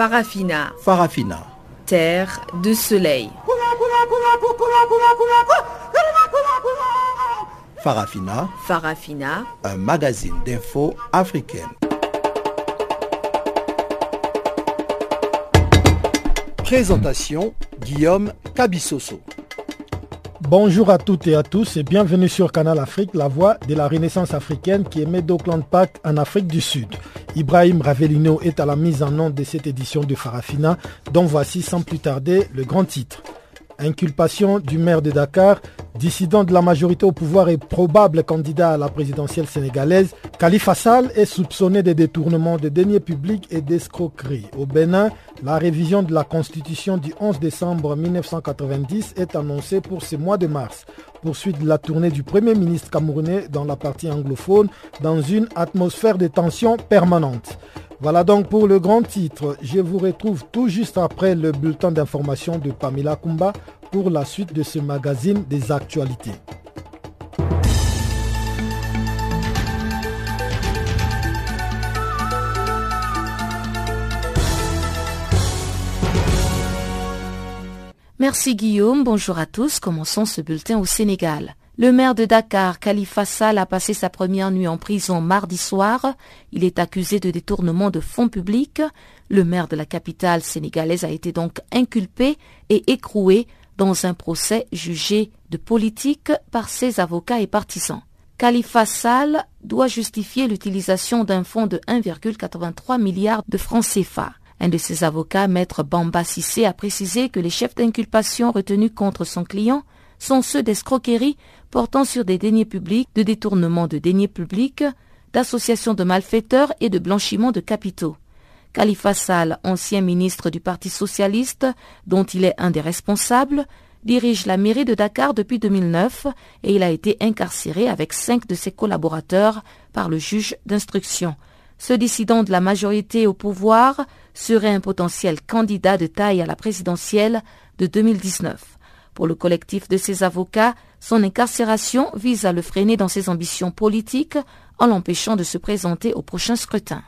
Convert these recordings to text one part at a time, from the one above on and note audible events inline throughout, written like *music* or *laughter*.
Farafina. Farafina. Terre de soleil. Farafina. Farafina. Un magazine d'infos africaine. Présentation Guillaume Cabissoso. Bonjour à toutes et à tous et bienvenue sur Canal Afrique, la voix de la renaissance africaine qui émet d'Auckland Park en Afrique du Sud. Ibrahim Ravelino est à la mise en nom de cette édition de Farafina, dont voici sans plus tarder le grand titre. Inculpation du maire de Dakar, dissident de la majorité au pouvoir et probable candidat à la présidentielle sénégalaise, Khalifa Sall est soupçonné de détournement de deniers publics et d'escroquerie. Au Bénin, la révision de la constitution du 11 décembre 1990 est annoncée pour ce mois de mars. Poursuite de la tournée du Premier ministre camerounais dans la partie anglophone dans une atmosphère de tension permanente. Voilà donc pour le grand titre. Je vous retrouve tout juste après le bulletin d'information de Pamela Kumba pour la suite de ce magazine des actualités. Merci Guillaume, bonjour à tous. Commençons ce bulletin au Sénégal. Le maire de Dakar, Khalifa Sall, a passé sa première nuit en prison mardi soir. Il est accusé de détournement de fonds publics. Le maire de la capitale sénégalaise a été donc inculpé et écroué dans un procès jugé de politique par ses avocats et partisans. Khalifa Sall doit justifier l'utilisation d'un fonds de 1,83 milliard de francs CFA. Un de ses avocats, maître Bamba Sissé, a précisé que les chefs d'inculpation retenus contre son client sont ceux d'escroquerie portant sur des deniers publics, de détournement de deniers publics, d'associations de malfaiteurs et de blanchiment de capitaux. Khalifa Sall, ancien ministre du Parti socialiste, dont il est un des responsables, dirige la mairie de Dakar depuis 2009 et il a été incarcéré avec cinq de ses collaborateurs par le juge d'instruction. Ce dissident de la majorité au pouvoir serait un potentiel candidat de taille à la présidentielle de 2019. Pour le collectif de ses avocats, son incarcération vise à le freiner dans ses ambitions politiques en l'empêchant de se présenter au prochain scrutin.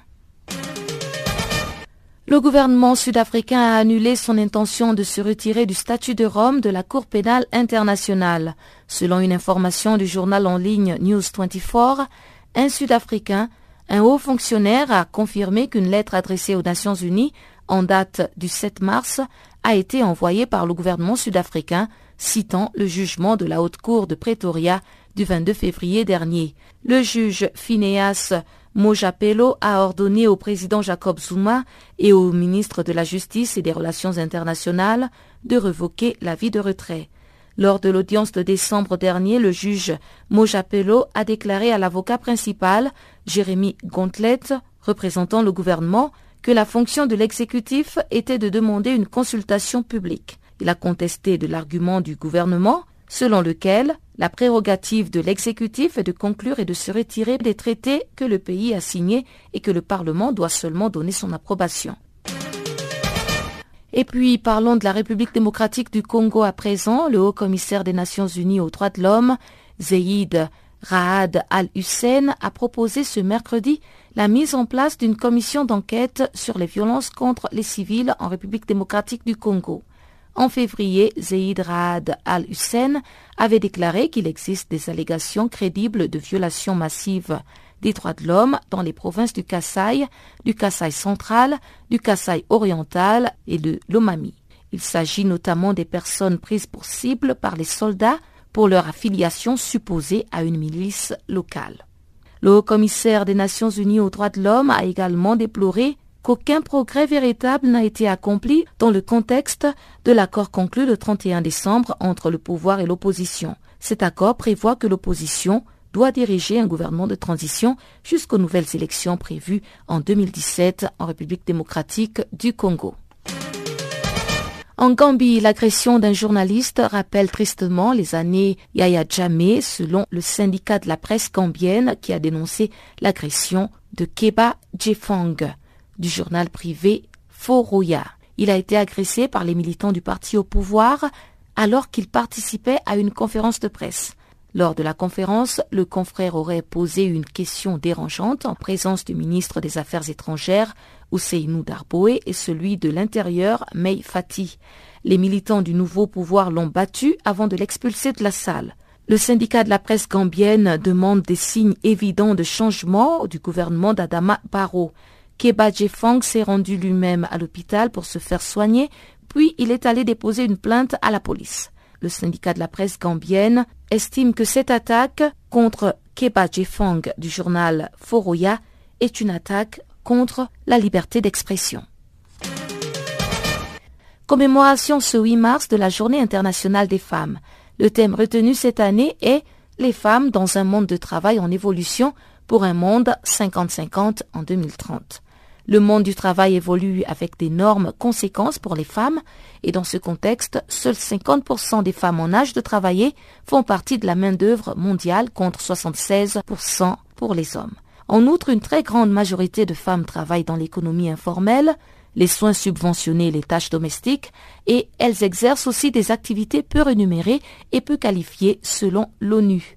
Le gouvernement sud-africain a annulé son intention de se retirer du statut de Rome de la Cour pénale internationale. Selon une information du journal en ligne News 24, un Sud-Africain, un haut fonctionnaire, a confirmé qu'une lettre adressée aux Nations Unies en date du 7 mars a été envoyée par le gouvernement sud-africain citant le jugement de la Haute Cour de Pretoria du 22 février dernier. Le juge Phineas Mojapelo a ordonné au président Jacob Zuma et au ministre de la Justice et des Relations internationales de revoquer l'avis de retrait. Lors de l'audience de décembre dernier, le juge Mojapelo a déclaré à l'avocat principal, Jérémy Gontlet, représentant le gouvernement, que la fonction de l'exécutif était de demander une consultation publique. Il a contesté de l'argument du gouvernement selon lequel la prérogative de l'exécutif est de conclure et de se retirer des traités que le pays a signés et que le Parlement doit seulement donner son approbation. Et puis, parlons de la République démocratique du Congo à présent. Le haut commissaire des Nations Unies aux droits de l'homme, Zeid Raad al-Hussein, a proposé ce mercredi la mise en place d'une commission d'enquête sur les violences contre les civils en République démocratique du Congo. En février, Zeid Raad al-Hussein avait déclaré qu'il existe des allégations crédibles de violations massives des droits de l'homme dans les provinces du Kasaï, du Kasaï central, du Kasaï oriental et de l'Omami. Il s'agit notamment des personnes prises pour cible par les soldats pour leur affiliation supposée à une milice locale. Le haut commissaire des Nations Unies aux droits de l'homme a également déploré qu'aucun progrès véritable n'a été accompli dans le contexte de l'accord conclu le 31 décembre entre le pouvoir et l'opposition. Cet accord prévoit que l'opposition doit diriger un gouvernement de transition jusqu'aux nouvelles élections prévues en 2017 en République démocratique du Congo. En Gambie, l'agression d'un journaliste rappelle tristement les années Yaya Jammeh, selon le syndicat de la presse gambienne qui a dénoncé l'agression de Keba Jefang du journal privé Foroya. Il a été agressé par les militants du parti au pouvoir alors qu'il participait à une conférence de presse. Lors de la conférence, le confrère aurait posé une question dérangeante en présence du ministre des Affaires étrangères, Ousseinou Darboé, et celui de l'Intérieur, Mei Fati. Les militants du nouveau pouvoir l'ont battu avant de l'expulser de la salle. Le syndicat de la presse gambienne demande des signes évidents de changement du gouvernement d'Adama Barrow. Keba Jefang s'est rendu lui-même à l'hôpital pour se faire soigner, puis il est allé déposer une plainte à la police. Le syndicat de la presse gambienne estime que cette attaque contre Keba Jefang du journal Foroya est une attaque contre la liberté d'expression. Commémoration ce 8 mars de la Journée internationale des femmes. Le thème retenu cette année est Les femmes dans un monde de travail en évolution pour un monde 50-50 en 2030. Le monde du travail évolue avec d'énormes conséquences pour les femmes et dans ce contexte, seuls 50% des femmes en âge de travailler font partie de la main-d'œuvre mondiale contre 76% pour les hommes. En outre, une très grande majorité de femmes travaillent dans l'économie informelle, les soins subventionnés les tâches domestiques, et elles exercent aussi des activités peu rémunérées et peu qualifiées selon l'ONU.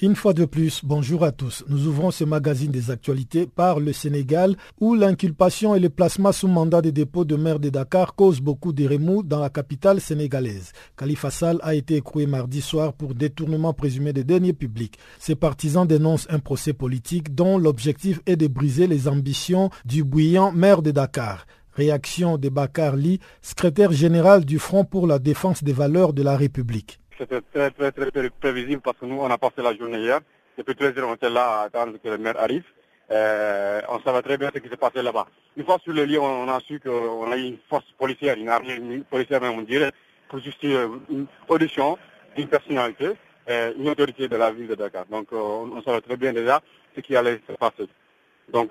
Une fois de plus, bonjour à tous. Nous ouvrons ce magazine des actualités par le Sénégal où l'inculpation et le placement sous mandat de dépôt de maire de Dakar causent beaucoup de remous dans la capitale sénégalaise. Khalifa Sall a été écroué mardi soir pour détournement présumé des deniers publics. Ses partisans dénoncent un procès politique dont l'objectif est de briser les ambitions du bouillant maire de Dakar. Réaction de Bakar Lee, secrétaire général du Front pour la défense des valeurs de la République. C'était très, très, très, prévisible parce que nous, on a passé la journée hier. Depuis 13 heures, on était là à attendre que le maire arrive. Euh, on savait très bien ce qui s'est passé là-bas. Une fois sur le lieu, on a su qu'on a eu une force policière, une armée policière même, on dirait, pour justifier euh, une audition d'une personnalité, euh, une autorité de la ville de Dakar. Donc, on, savait très bien déjà ce qui allait se passer. Donc,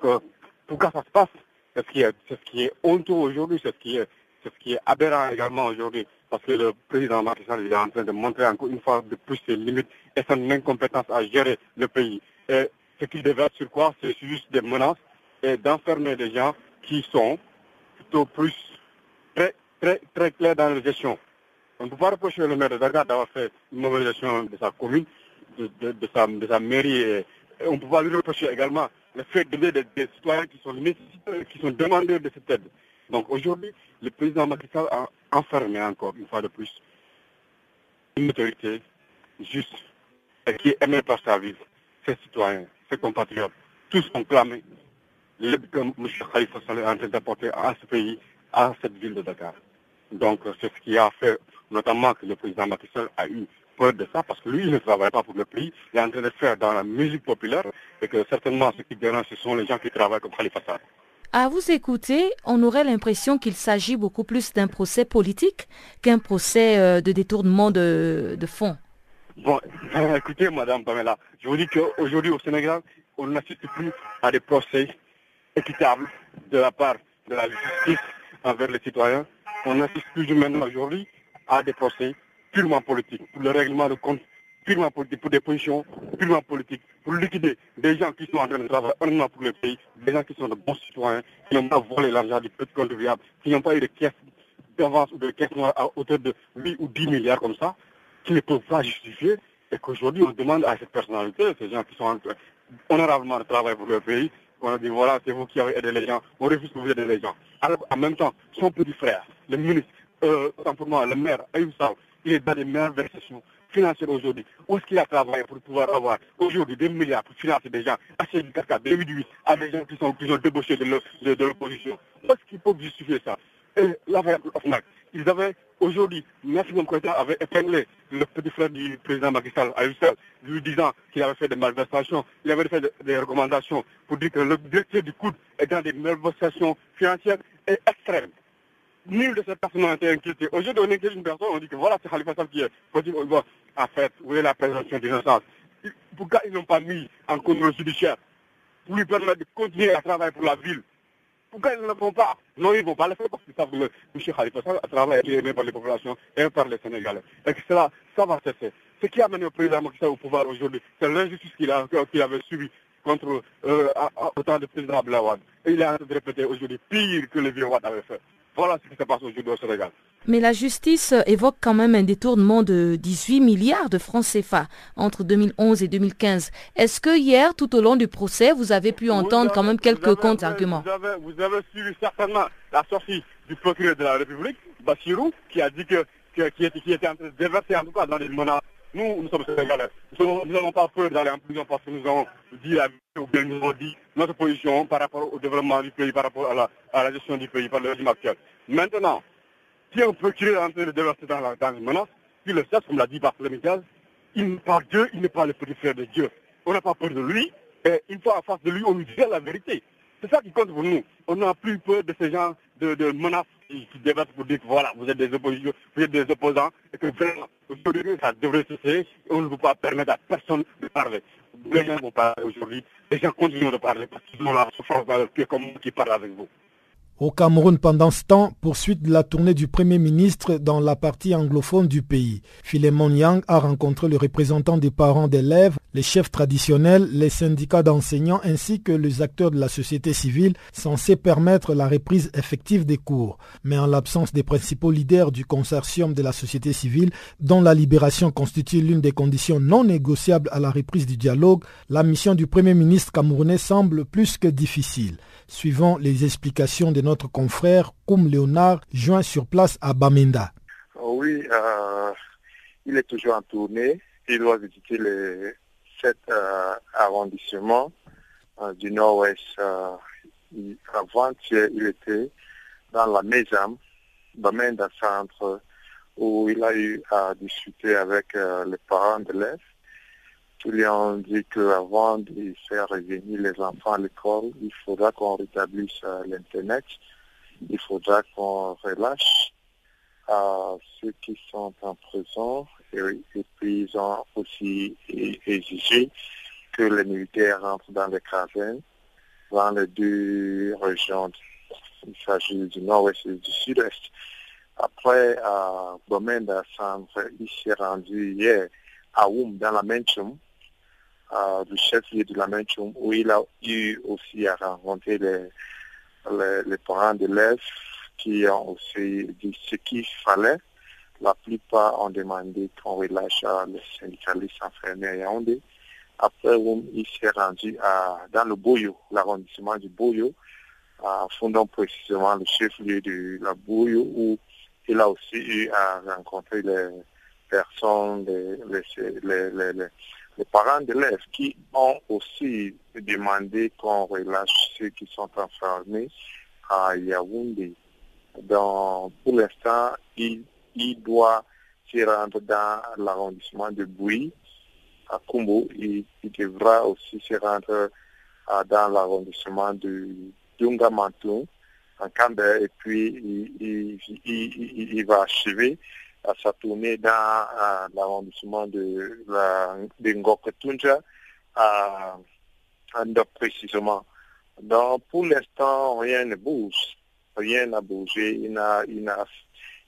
pourquoi ça se passe C'est ce qui est, ce qui est honteux aujourd'hui, c'est ce qui est, ce qui est aberrant également aujourd'hui parce que le président Macky est en train de montrer encore une fois de plus ses limites et son incompétence à gérer le pays. Et ce qui devait sur quoi C'est juste des menaces et d'enfermer des gens qui sont plutôt plus très, très, très clairs dans la gestion. On ne peut pas reprocher le maire de Dakar d'avoir fait une mauvaise gestion de sa commune, de, sa, de sa, mairie. Et, on ne peut pas lui reprocher également le fait de des, des citoyens qui sont qui sont demandeurs de cette aide. Donc aujourd'hui, le président Macky a enfermé encore une fois de plus une autorité juste et qui est aimée par sa ville, ses citoyens, ses compatriotes. Tous ont clamé que M. Khalifa Sall est en train d'apporter à ce pays, à cette ville de Dakar. Donc c'est ce qui a fait notamment que le président Macky a eu peur de ça, parce que lui, il ne travaille pas pour le pays, il est en train de faire dans la musique populaire, et que certainement ce qui dérange, ce sont les gens qui travaillent comme Khalifa Sall. À vous écouter, on aurait l'impression qu'il s'agit beaucoup plus d'un procès politique qu'un procès euh, de détournement de, fonds. Bon, *laughs* écoutez, Madame Pamela, je vous dis qu'aujourd'hui au Sénégal, on n'assiste plus à des procès équitables de la part de la justice envers les citoyens. On assiste plus maintenant aujourd'hui à des procès purement politiques pour le règlement de compte politique, pour des positions purement politiques, pour liquider des gens qui sont en train de travailler uniquement pour le pays, des gens qui sont de bons citoyens, qui n'ont pas volé l'argent du petit contribuable, qui n'ont pas eu de caisse d'avance ou de caisse noire à hauteur de 8 ou 10 milliards comme ça, qui ne peuvent pas justifier, et qu'aujourd'hui on demande à cette personnalité, ces gens qui sont en train honorablement de travailler pour le pays, on a dit voilà, c'est vous qui avez aidé les gens, on refuse de vous aider les gens. Alors en même temps, son petit frère, le ministre euh, simplement le maire Ayoussaou, il est dans les meilleures versions financières aujourd'hui. Où est-ce qu'il a travaillé pour pouvoir avoir aujourd'hui des milliards pour financer des gens, acheter du caca, des 8 à des gens qui sont, qui débauchés de l'opposition? Où est-ce qu'il faut justifier ça? Et l'affaire ils avaient aujourd'hui, mon président avait épinglé le petit frère du président Macky Sall à Ussel, lui disant qu'il avait fait des malversations, il avait fait des recommandations pour dire que le directeur du COUD est dans des malversations financières et extrêmes. Nul de ces personnes n'a été inquiété. Aujourd'hui, on inquiète une personne, on dit que voilà, c'est Khalifa Sall qui est. En fait, vous voyez la présomption d'innocence. Pourquoi ils n'ont pas mis en contrôle judiciaire pour lui permettre de continuer à travailler pour la ville pourquoi ils ne le font pas Non, ils ne vont pas le faire parce qu'ils savent que M. Khalifa Sall travaille est aimé par les populations et par les Sénégalais. Et que cela, ça va cesser. Ce qui a amené le président Macky au pouvoir aujourd'hui, c'est l'injustice qu'il avait subie contre euh, autant de présidents Blawad. Et il est en train de répéter aujourd'hui pire que le vieux Wad avait fait. Voilà ce qui se passe aujourd'hui au Sénégal. Mais la justice évoque quand même un détournement de 18 milliards de francs CFA entre 2011 et 2015. Est-ce que hier, tout au long du procès, vous avez pu entendre quand même quelques contre-arguments vous avez, suivi certainement la sortie du procureur de la République, Bassirou, qui a dit que, qui, était, en train de déverser en tout cas dans les menaces nous, nous sommes Sénégalais. Nous n'avons pas peur d'aller en prison parce que nous avons dit la ou bien nous avons dit notre position par rapport au développement du pays, par rapport à la, gestion du pays, par le régime actuel. Maintenant, si on peut créer en train de déverser dans, la, dans les menaces, puis le chef, comme l'a dit Barthélémy Diaz, il n'est Dieu, il n'est pas le petit frère de Dieu. On n'a pas peur de lui, et une fois en face de lui, on lui dit la vérité. C'est ça qui compte pour nous. On n'a plus peur de ces gens de, de menaces qui, débattent pour dire que voilà, vous êtes des oppositions, vous êtes des opposants, et que vraiment, aujourd'hui, ça devrait cesser. On ne peut pas permettre à personne de parler. Les gens vont parler aujourd'hui, les gens continuent de parler parce qu'ils ont la souffrance dans leur cœur comme qui parlent avec vous. Au Cameroun, pendant ce temps, poursuite de la tournée du Premier ministre dans la partie anglophone du pays. Philemon Yang a rencontré le représentant des parents d'élèves, les chefs traditionnels, les syndicats d'enseignants ainsi que les acteurs de la société civile censés permettre la reprise effective des cours. Mais en l'absence des principaux leaders du consortium de la société civile, dont la libération constitue l'une des conditions non négociables à la reprise du dialogue, la mission du Premier ministre camerounais semble plus que difficile suivant les explications de notre confrère Koum Léonard, joint sur place à Bamenda. Oui, euh, il est toujours en tournée. Il doit visiter les sept euh, arrondissements euh, du nord-ouest. avant il était dans la maison Bamenda Centre, où il a eu à discuter avec les parents de l'Est tous lui ont dit qu'avant de faire revenir les enfants à l'école, il faudra qu'on rétablisse euh, l'Internet, il faudra qu'on relâche à ceux qui sont en prison et, puis ils ont aussi exigé que les militaires rentrent dans les casernes dans les deux régions. Il s'agit du nord-ouest et du sud-est. Après, à Bomenda il s'est rendu hier à Oum, dans la Menchum, du chef-lieu de la Menchum, où il a eu aussi à rencontrer les, les, parents d'élèves qui ont aussi dit ce qu'il fallait. La plupart ont demandé qu'on relâche les syndicalistes enfermés à Yaoundé. Après, il s'est rendu à, dans le Boyo, l'arrondissement du Boyo, à fondant précisément le chef-lieu de la Boyo, où il a aussi eu à rencontrer les personnes, les, les, les les parents d'élèves qui ont aussi demandé qu'on relâche ceux qui sont enfermés à Yaoundé. Donc, pour l'instant, il, doit se rendre dans l'arrondissement de Bouy, à Kumbo. Il, devra aussi se rendre dans l'arrondissement de Dungamantou, en Camber, et puis il, il va achever à sa tournée dans l'arrondissement de, la, de à, Ndok précisément. Donc, pour l'instant, rien ne bouge. Rien n'a bougé. Il n'a, il n'a,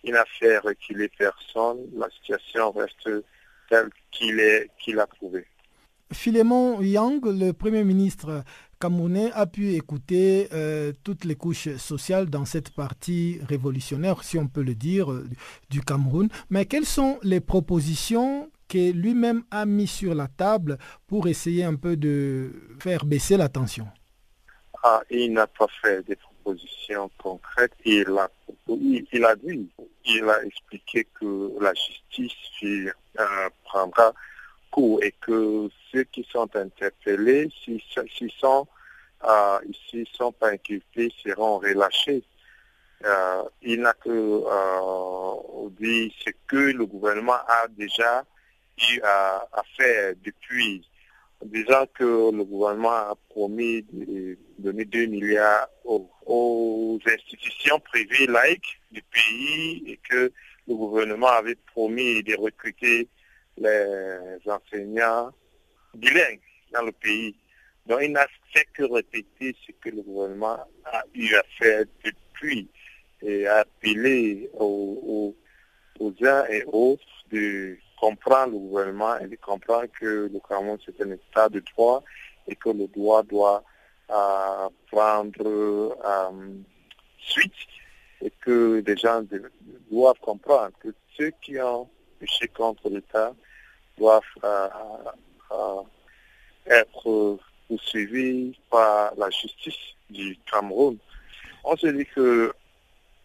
il n'a fait reculer personne. La situation reste telle qu'il est, qu'il a trouvé. Philémon Yang, le Premier ministre camerounais, a pu écouter euh, toutes les couches sociales dans cette partie révolutionnaire, si on peut le dire, euh, du Cameroun. Mais quelles sont les propositions que lui-même a mis sur la table pour essayer un peu de faire baisser la tension? Ah, Il n'a pas fait des propositions concrètes il a, il, a dit, il a expliqué que la justice euh, prendra et que ceux qui sont interpellés, s'ils sont, euh, sont pas inquiétés, seront relâchés. Euh, il n'a que euh, dit ce que le gouvernement a déjà eu à, faire depuis disant que le gouvernement a promis de donner 2 milliards aux, institutions privées laïques du pays et que le gouvernement avait promis de recruter les enseignants bilingues dans le pays. Donc il n'a fait que répéter ce que le gouvernement a eu à faire depuis et appeler aux, uns et autres de comprendre le gouvernement et de comprendre que le Cameroun c'est un état de droit et que le droit doit euh, prendre euh, suite et que les gens doivent comprendre que ceux qui ont péché contre l'État doivent euh, être poursuivis par la justice du Cameroun. On se dit que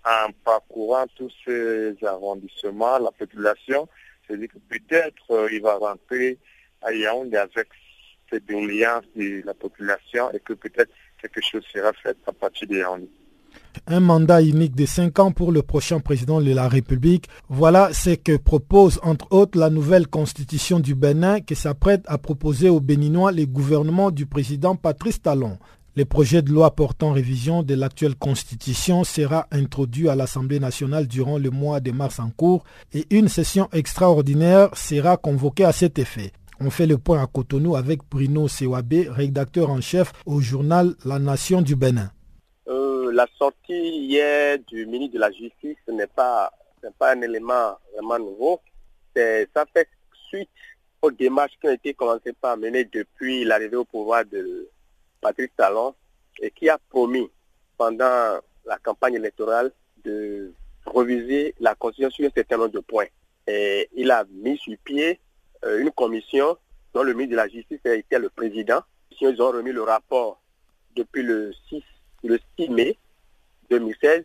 en parcourant tous ces arrondissements, la population se dit que peut-être euh, il va rentrer à Yaoundé avec cette doléance de la population et que peut-être quelque chose sera fait à partir de Yaoundé. Un mandat unique de 5 ans pour le prochain président de la République. Voilà ce que propose entre autres la nouvelle constitution du Bénin qui s'apprête à proposer aux Béninois le gouvernement du président Patrice Talon. Le projet de loi portant révision de l'actuelle constitution sera introduit à l'Assemblée nationale durant le mois de mars en cours et une session extraordinaire sera convoquée à cet effet. On fait le point à Cotonou avec Bruno Sewabe, rédacteur en chef au journal La Nation du Bénin. La sortie hier du ministre de la Justice n'est pas, pas un élément vraiment nouveau. Ça fait suite aux démarches qui ont été commencées par mener depuis l'arrivée au pouvoir de Patrick Talon, et qui a promis pendant la campagne électorale de reviser la Constitution sur un certain nombre de points. Et il a mis sur pied euh, une commission dont le ministre de la Justice été le président. Ils ont remis le rapport depuis le 6, le 6 mai 2016.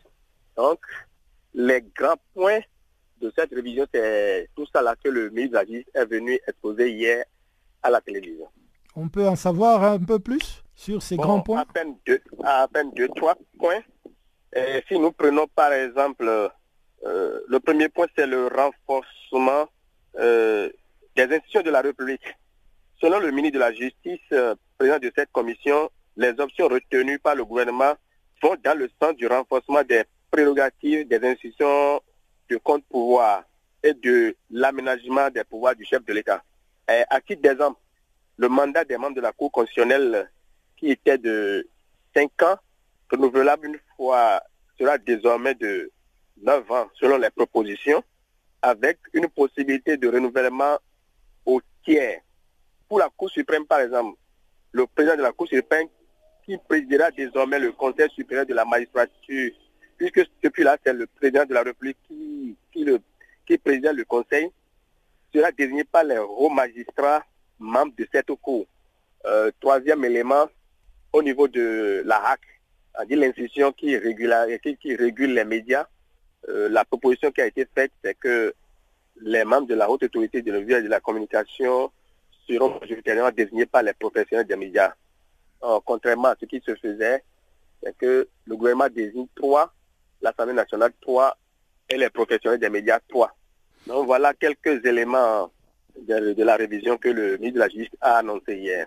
Donc, les grands points de cette révision, c'est tout ça là que le ministre de la Justice est venu exposer hier à la télévision. On peut en savoir un peu plus sur ces grands points? à peine, deux, à peine deux, trois points. Et si nous prenons par exemple, euh, le premier point, c'est le renforcement euh, des institutions de la République. Selon le ministre de la Justice, euh, président de cette commission, les options retenues par le gouvernement vont dans le sens du renforcement des prérogatives des institutions de compte pouvoir et de l'aménagement des pouvoirs du chef de l'État. À titre d'exemple, le mandat des membres de la Cour constitutionnelle qui était de 5 ans, renouvelable une fois, sera désormais de 9 ans selon les propositions, avec une possibilité de renouvellement au tiers. Pour la Cour suprême, par exemple, le président de la Cour suprême qui présidera désormais le Conseil supérieur de la magistrature, puisque depuis là, c'est le président de la République qui, le, qui préside le Conseil, sera désigné par les hauts magistrats membres de cette Cour. Euh, troisième élément, au niveau de la HAC, c'est-à-dire l'institution qui, qui, qui, régule les médias, euh, la proposition qui a été faite, c'est que les membres de la haute autorité de la, de la communication seront majoritairement désignés par les professionnels des médias. Contrairement à ce qui se faisait, c'est que le gouvernement désigne trois, l'Assemblée nationale trois et les professionnels des médias trois. Donc voilà quelques éléments de, la révision que le ministre de la Justice a annoncé hier.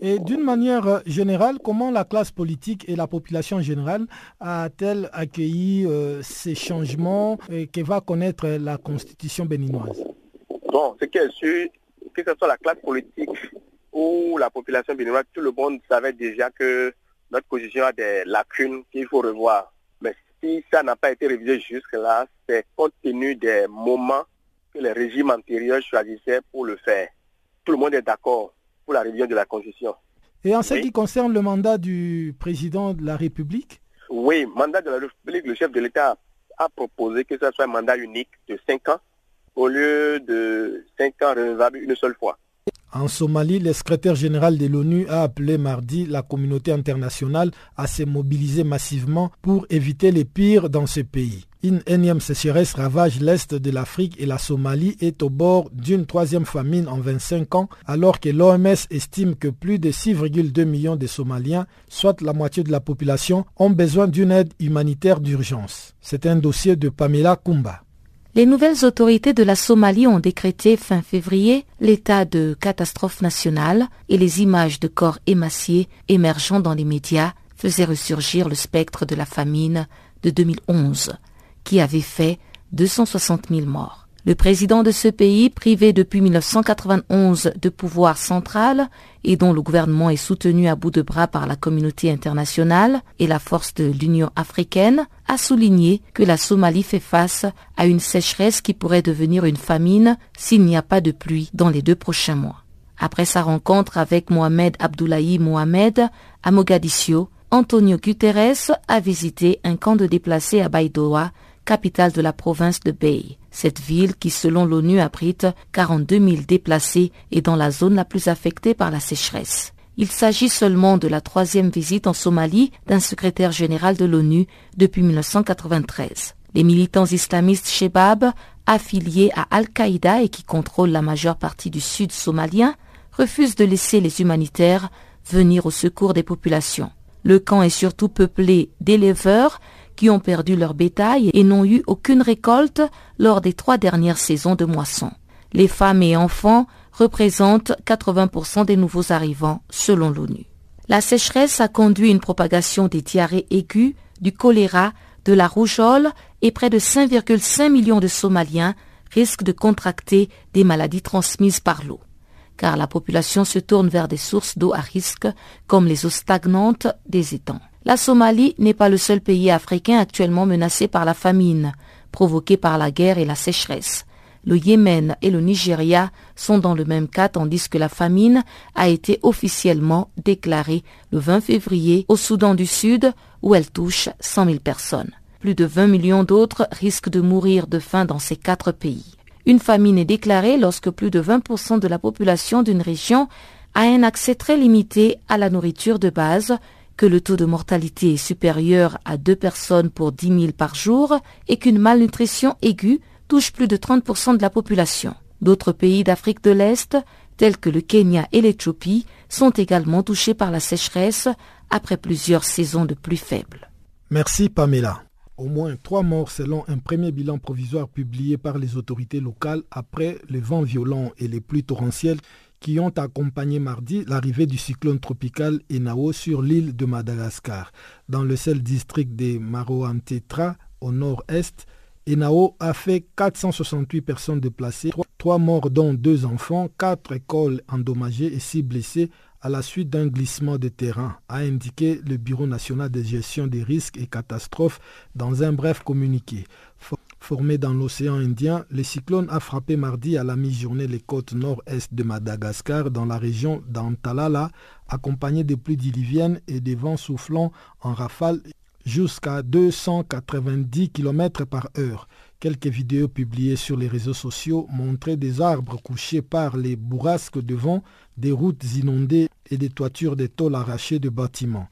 Et d'une manière générale, comment la classe politique et la population générale a-t-elle accueilli euh, ces changements que va connaître la constitution béninoise? Bon, ce qui est sûr, que ce soit la classe politique ou la population béninoise, tout le monde savait déjà que notre position a des lacunes qu'il faut revoir. Mais si ça n'a pas été révisé jusque-là, c'est compte tenu des moments que les régimes antérieurs choisissaient pour le faire. Tout le monde est d'accord pour la révision de la Constitution. Et en ce qui concerne le mandat du président de la République? Oui, mandat de la République, le chef de l'État a proposé que ce soit un mandat unique de 5 ans au lieu de 5 ans renouvelables une seule fois. En Somalie, le secrétaire général de l'ONU a appelé mardi la communauté internationale à se mobiliser massivement pour éviter les pires dans ce pays. Une énième sécheresse ravage l'est de l'Afrique et la Somalie est au bord d'une troisième famine en 25 ans, alors que l'OMS estime que plus de 6,2 millions de Somaliens, soit la moitié de la population, ont besoin d'une aide humanitaire d'urgence. C'est un dossier de Pamela Kumba. Les nouvelles autorités de la Somalie ont décrété fin février l'état de catastrophe nationale et les images de corps émaciés émergeant dans les médias faisaient ressurgir le spectre de la famine de 2011 qui avait fait 260 000 morts. Le président de ce pays, privé depuis 1991 de pouvoir central et dont le gouvernement est soutenu à bout de bras par la communauté internationale et la force de l'Union africaine, a souligné que la Somalie fait face à une sécheresse qui pourrait devenir une famine s'il n'y a pas de pluie dans les deux prochains mois. Après sa rencontre avec Mohamed Abdoulaye Mohamed à Mogadiscio, Antonio Guterres a visité un camp de déplacés à Baidoa, capitale de la province de Bay. Cette ville, qui selon l'ONU abrite 42 000 déplacés, est dans la zone la plus affectée par la sécheresse. Il s'agit seulement de la troisième visite en Somalie d'un secrétaire général de l'ONU depuis 1993. Les militants islamistes Shebab, affiliés à Al-Qaïda et qui contrôlent la majeure partie du sud somalien, refusent de laisser les humanitaires venir au secours des populations. Le camp est surtout peuplé d'éleveurs qui ont perdu leur bétail et n'ont eu aucune récolte lors des trois dernières saisons de moisson. Les femmes et enfants représentent 80% des nouveaux arrivants selon l'ONU. La sécheresse a conduit une propagation des diarrhées aiguës, du choléra, de la rougeole et près de 5,5 millions de Somaliens risquent de contracter des maladies transmises par l'eau car la population se tourne vers des sources d'eau à risque comme les eaux stagnantes des étangs. La Somalie n'est pas le seul pays africain actuellement menacé par la famine, provoquée par la guerre et la sécheresse. Le Yémen et le Nigeria sont dans le même cas tandis que la famine a été officiellement déclarée le 20 février au Soudan du Sud où elle touche 100 000 personnes. Plus de 20 millions d'autres risquent de mourir de faim dans ces quatre pays. Une famine est déclarée lorsque plus de 20% de la population d'une région a un accès très limité à la nourriture de base, que le taux de mortalité est supérieur à deux personnes pour 10 000 par jour et qu'une malnutrition aiguë touche plus de 30% de la population. D'autres pays d'Afrique de l'Est, tels que le Kenya et l'Éthiopie, sont également touchés par la sécheresse après plusieurs saisons de pluie faibles. Merci Pamela. Au moins trois morts selon un premier bilan provisoire publié par les autorités locales après les vents violents et les pluies torrentielles qui ont accompagné mardi l'arrivée du cyclone tropical Enao sur l'île de Madagascar. Dans le seul district de Maroantetra, au nord-est, Enao a fait 468 personnes déplacées, trois morts dont deux enfants, quatre écoles endommagées et six blessés à la suite d'un glissement de terrain, a indiqué le Bureau national de gestion des risques et catastrophes dans un bref communiqué. Formé dans l'océan Indien, le cyclone a frappé mardi à la mi-journée les côtes nord-est de Madagascar dans la région d'Antalala, accompagné de pluies diluviennes et des vents soufflant en rafale jusqu'à 290 km par heure. Quelques vidéos publiées sur les réseaux sociaux montraient des arbres couchés par les bourrasques de vent, des routes inondées et des toitures de arrachées de bâtiments.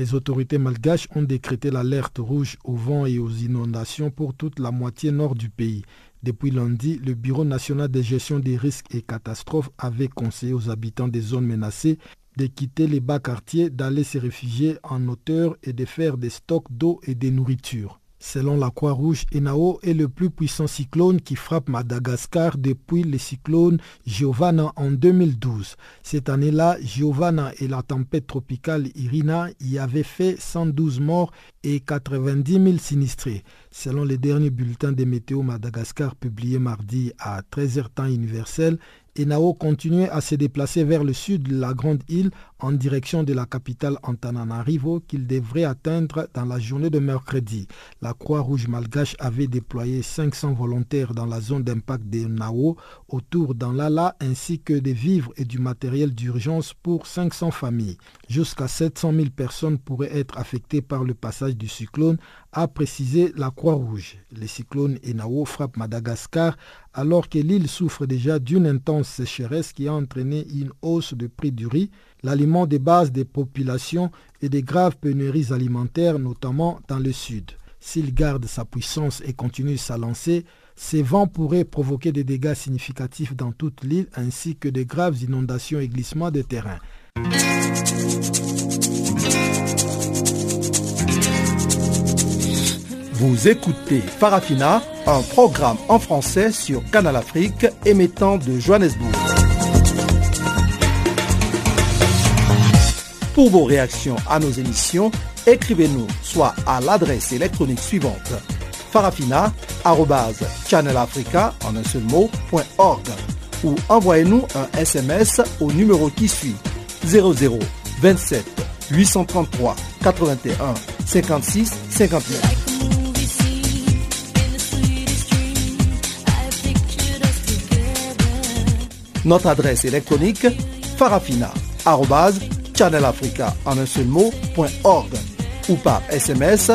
Les autorités malgaches ont décrété l'alerte rouge au vent et aux inondations pour toute la moitié nord du pays. Depuis lundi, le Bureau national de gestion des risques et catastrophes avait conseillé aux habitants des zones menacées de quitter les bas quartiers, d'aller se réfugier en hauteur et de faire des stocks d'eau et de nourriture. Selon la Croix-Rouge, Enao est le plus puissant cyclone qui frappe Madagascar depuis le cyclone Giovanna en 2012. Cette année-là, Giovanna et la tempête tropicale Irina y avaient fait 112 morts et 90 000 sinistrés. Selon les derniers bulletins des météo Madagascar publiés mardi à 13h temps universel, Enao continuait à se déplacer vers le sud de la grande île en direction de la capitale Antananarivo qu'il devrait atteindre dans la journée de mercredi. La Croix-Rouge malgache avait déployé 500 volontaires dans la zone d'impact de Nao autour d'Anlala ainsi que des vivres et du matériel d'urgence pour 500 familles. Jusqu'à 700 000 personnes pourraient être affectées par le passage du cyclone, a précisé la Croix-Rouge. Le cyclone Enao frappe Madagascar alors que l'île souffre déjà d'une intense sécheresse qui a entraîné une hausse de prix du riz, l'aliment de base des populations et des graves pénuries alimentaires, notamment dans le sud. S'il garde sa puissance et continue sa lancée, ces vents pourraient provoquer des dégâts significatifs dans toute l'île ainsi que de graves inondations et glissements de terrain. Vous écoutez Farafina, un programme en français sur Canal Afrique émettant de Johannesburg. Pour vos réactions à nos émissions, écrivez-nous soit à l'adresse électronique suivante farafina.channelafrica en un seul ou envoyez-nous un SMS au numéro qui suit 00 27 833 81 56 59. Notre adresse électronique farafina.channelafrica en un seul mot, .org ou par SMS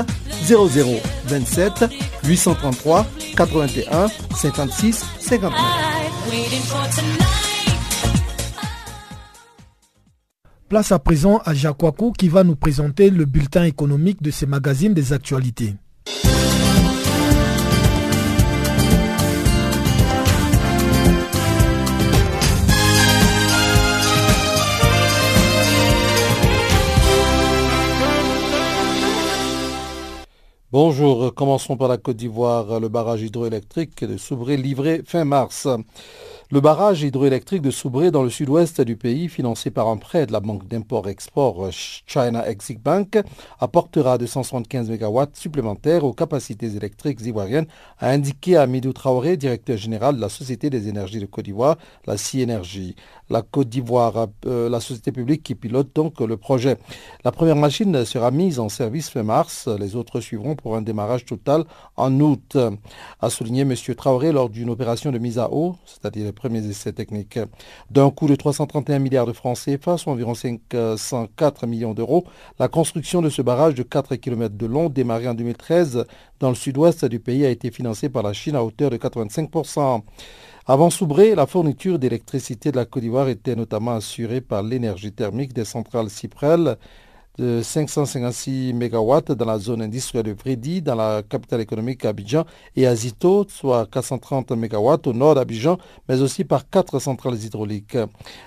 0027 833 81 56 59. Place à présent à Jacques qui va nous présenter le bulletin économique de ces magazines des actualités. Bonjour, commençons par la Côte d'Ivoire. Le barrage hydroélectrique de Soubré livré fin mars. Le barrage hydroélectrique de Soubré dans le sud-ouest du pays, financé par un prêt de la banque d'import-export China Exim Bank, apportera 275 MW supplémentaires aux capacités électriques ivoiriennes, a indiqué Amidou Traoré, directeur général de la Société des énergies de Côte d'Ivoire, la CIénergie la Côte d'Ivoire, euh, la société publique qui pilote donc le projet. La première machine sera mise en service fin mars, les autres suivront pour un démarrage total en août, a souligné M. Traoré lors d'une opération de mise à eau, c'est-à-dire les premiers essais techniques. D'un coût de 331 milliards de francs CFA, soit environ 504 millions d'euros, la construction de ce barrage de 4 km de long, démarré en 2013 dans le sud-ouest du pays, a été financée par la Chine à hauteur de 85%. Avant Soubré, la fourniture d'électricité de la Côte d'Ivoire était notamment assurée par l'énergie thermique des centrales Cyprel de 556 MW dans la zone industrielle de Vredi, dans la capitale économique Abidjan, et Azito, soit 430 MW au nord d'Abidjan, mais aussi par quatre centrales hydrauliques.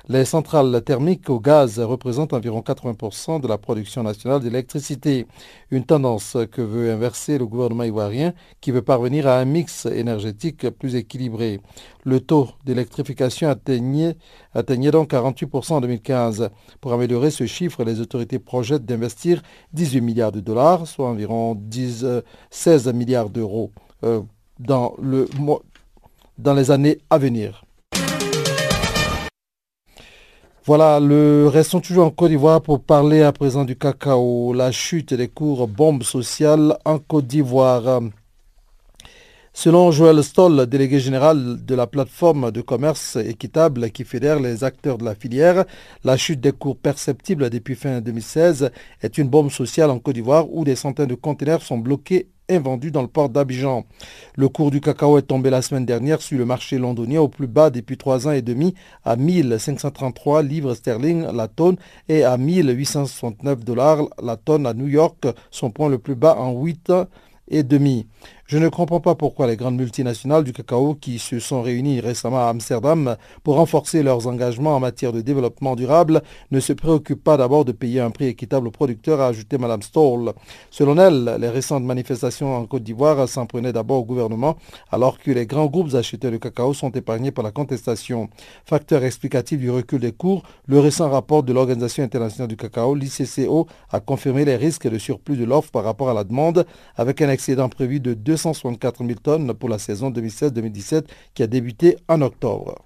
Les centrales thermiques au gaz représentent environ 80% de la production nationale d'électricité, une tendance que veut inverser le gouvernement ivoirien qui veut parvenir à un mix énergétique plus équilibré. Le taux d'électrification atteignait, atteignait donc 48% en 2015. Pour améliorer ce chiffre, les autorités projettent d'investir 18 milliards de dollars, soit environ 16 milliards d'euros euh, dans les années à venir. Voilà, le restons toujours en Côte d'Ivoire pour parler à présent du cacao, la chute des cours bombes sociales en Côte d'Ivoire. Selon Joël Stoll, délégué général de la plateforme de commerce équitable qui fédère les acteurs de la filière, la chute des cours perceptibles depuis fin 2016 est une bombe sociale en Côte d'Ivoire où des centaines de conteneurs sont bloqués invendus dans le port d'Abidjan. Le cours du cacao est tombé la semaine dernière sur le marché londonien au plus bas depuis trois ans et demi à 1533 livres sterling la tonne et à 1869 dollars la tonne à New York, son point le plus bas en huit et demi. Je ne comprends pas pourquoi les grandes multinationales du cacao qui se sont réunies récemment à Amsterdam pour renforcer leurs engagements en matière de développement durable ne se préoccupent pas d'abord de payer un prix équitable aux producteurs, a ajouté Mme Stoll. Selon elle, les récentes manifestations en Côte d'Ivoire s'en prenaient d'abord au gouvernement alors que les grands groupes acheteurs de cacao sont épargnés par la contestation. Facteur explicatif du recul des cours, le récent rapport de l'Organisation internationale du cacao, l'ICCO, a confirmé les risques de surplus de l'offre par rapport à la demande avec un excédent prévu de 2 264 000 tonnes pour la saison 2016-2017 qui a débuté en octobre.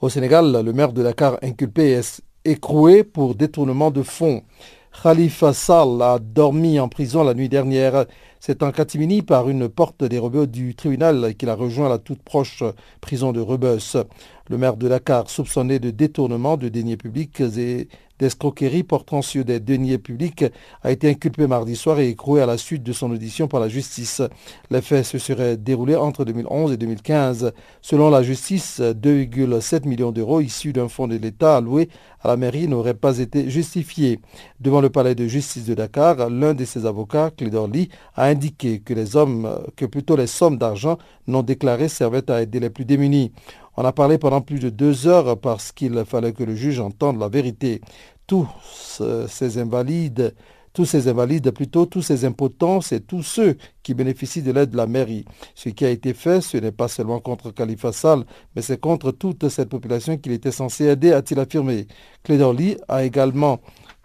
Au Sénégal, le maire de Dakar inculpé est écroué pour détournement de fonds. Khalifa Sall a dormi en prison la nuit dernière. C'est en catimini par une porte des rebeux du tribunal qu'il a rejoint la toute proche prison de Rebus. Le maire de Dakar, soupçonné de détournement de deniers publics et d'escroquerie portant sur des deniers publics a été inculpé mardi soir et écroué à la suite de son audition par la justice. Les faits se seraient déroulés entre 2011 et 2015. Selon la justice, 2,7 millions d'euros issus d'un fonds de l'État alloué à la mairie n'auraient pas été justifiés. Devant le palais de justice de Dakar, l'un de ses avocats, Clédor Lee, a indiqué que les hommes, que plutôt les sommes d'argent non déclarées servaient à aider les plus démunis. On a parlé pendant plus de deux heures parce qu'il fallait que le juge entende la vérité tous ces invalides, tous ces invalides, plutôt tous ces impotents, c'est tous ceux qui bénéficient de l'aide de la mairie. Ce qui a été fait, ce n'est pas seulement contre Khalifa Sall, mais c'est contre toute cette population qu'il était censé aider, a-t-il affirmé. Clédorly a également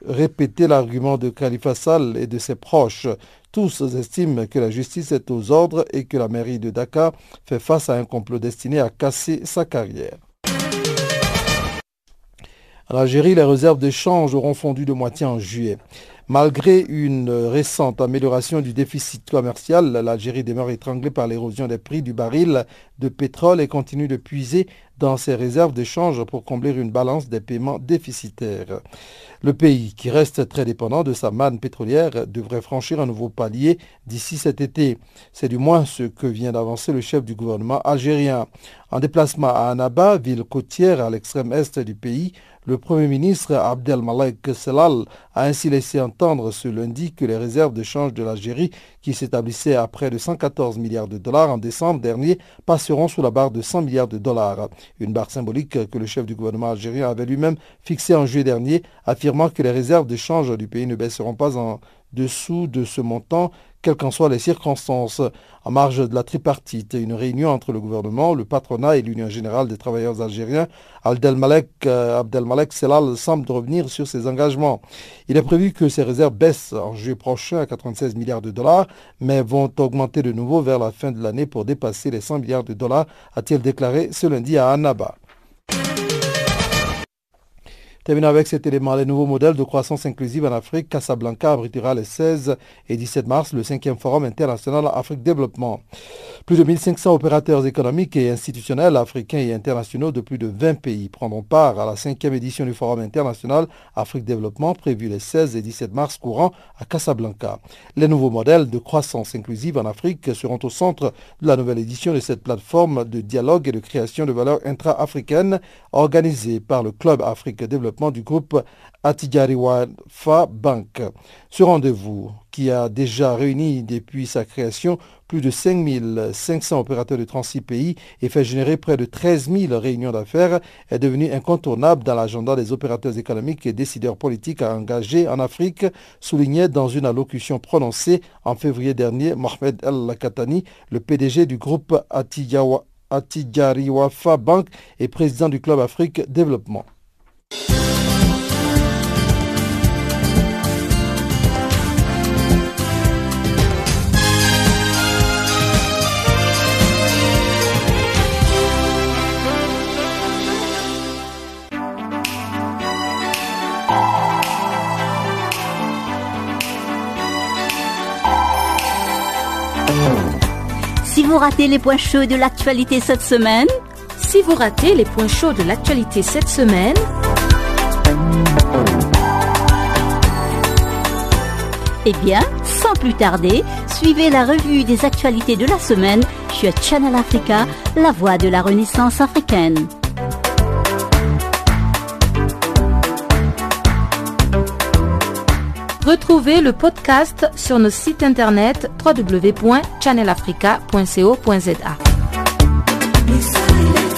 répété l'argument de Khalifa Sall et de ses proches. Tous estiment que la justice est aux ordres et que la mairie de Dakar fait face à un complot destiné à casser sa carrière. En Algérie, les réserves de change auront fondu de moitié en juillet. Malgré une récente amélioration du déficit commercial, l'Algérie demeure étranglée par l'érosion des prix du baril de pétrole et continue de puiser dans ses réserves de change pour combler une balance des paiements déficitaires. Le pays, qui reste très dépendant de sa manne pétrolière, devrait franchir un nouveau palier d'ici cet été. C'est du moins ce que vient d'avancer le chef du gouvernement algérien. En déplacement à Annaba, ville côtière à l'extrême est du pays, le Premier ministre Abdelmalek Selal a ainsi laissé entendre ce lundi que les réserves de change de l'Algérie, qui s'établissaient à près de 114 milliards de dollars en décembre dernier, passeront sous la barre de 100 milliards de dollars. Une barre symbolique que le chef du gouvernement algérien avait lui-même fixée en juillet dernier, affirmant que les réserves de change du pays ne baisseront pas en dessous de ce montant quelles qu'en soient les circonstances. En marge de la tripartite, une réunion entre le gouvernement, le patronat et l'Union générale des travailleurs algériens, Abdelmalek, euh, Selal semble revenir sur ses engagements. Il est prévu que ces réserves baissent en juillet prochain à 96 milliards de dollars, mais vont augmenter de nouveau vers la fin de l'année pour dépasser les 100 milliards de dollars, a-t-il déclaré ce lundi à Annaba. Terminons avec cet élément. Les nouveaux modèles de croissance inclusive en Afrique, Casablanca abritera les 16 et 17 mars le 5e Forum international Afrique Développement. Plus de 1500 opérateurs économiques et institutionnels africains et internationaux de plus de 20 pays prendront part à la 5e édition du Forum international Afrique Développement prévu les 16 et 17 mars courant à Casablanca. Les nouveaux modèles de croissance inclusive en Afrique seront au centre de la nouvelle édition de cette plateforme de dialogue et de création de valeurs intra-africaines organisée par le Club Afrique Développement du groupe Atigariwafa Bank. Ce rendez-vous, qui a déjà réuni depuis sa création plus de 5500 opérateurs de 36 pays et fait générer près de 13 000 réunions d'affaires, est devenu incontournable dans l'agenda des opérateurs économiques et décideurs politiques à engager en Afrique, soulignait dans une allocution prononcée en février dernier Mohamed El Katani, le PDG du groupe Atigariwafa Bank et président du Club Afrique Développement. Si vous ratez les points chauds de l'actualité cette semaine, si vous ratez les points chauds de l'actualité cette semaine, eh bien, sans plus tarder, suivez la revue des actualités de la semaine sur Channel Africa, la voix de la Renaissance africaine. Retrouvez le podcast sur nos sites internet www.channelafrica.co.za.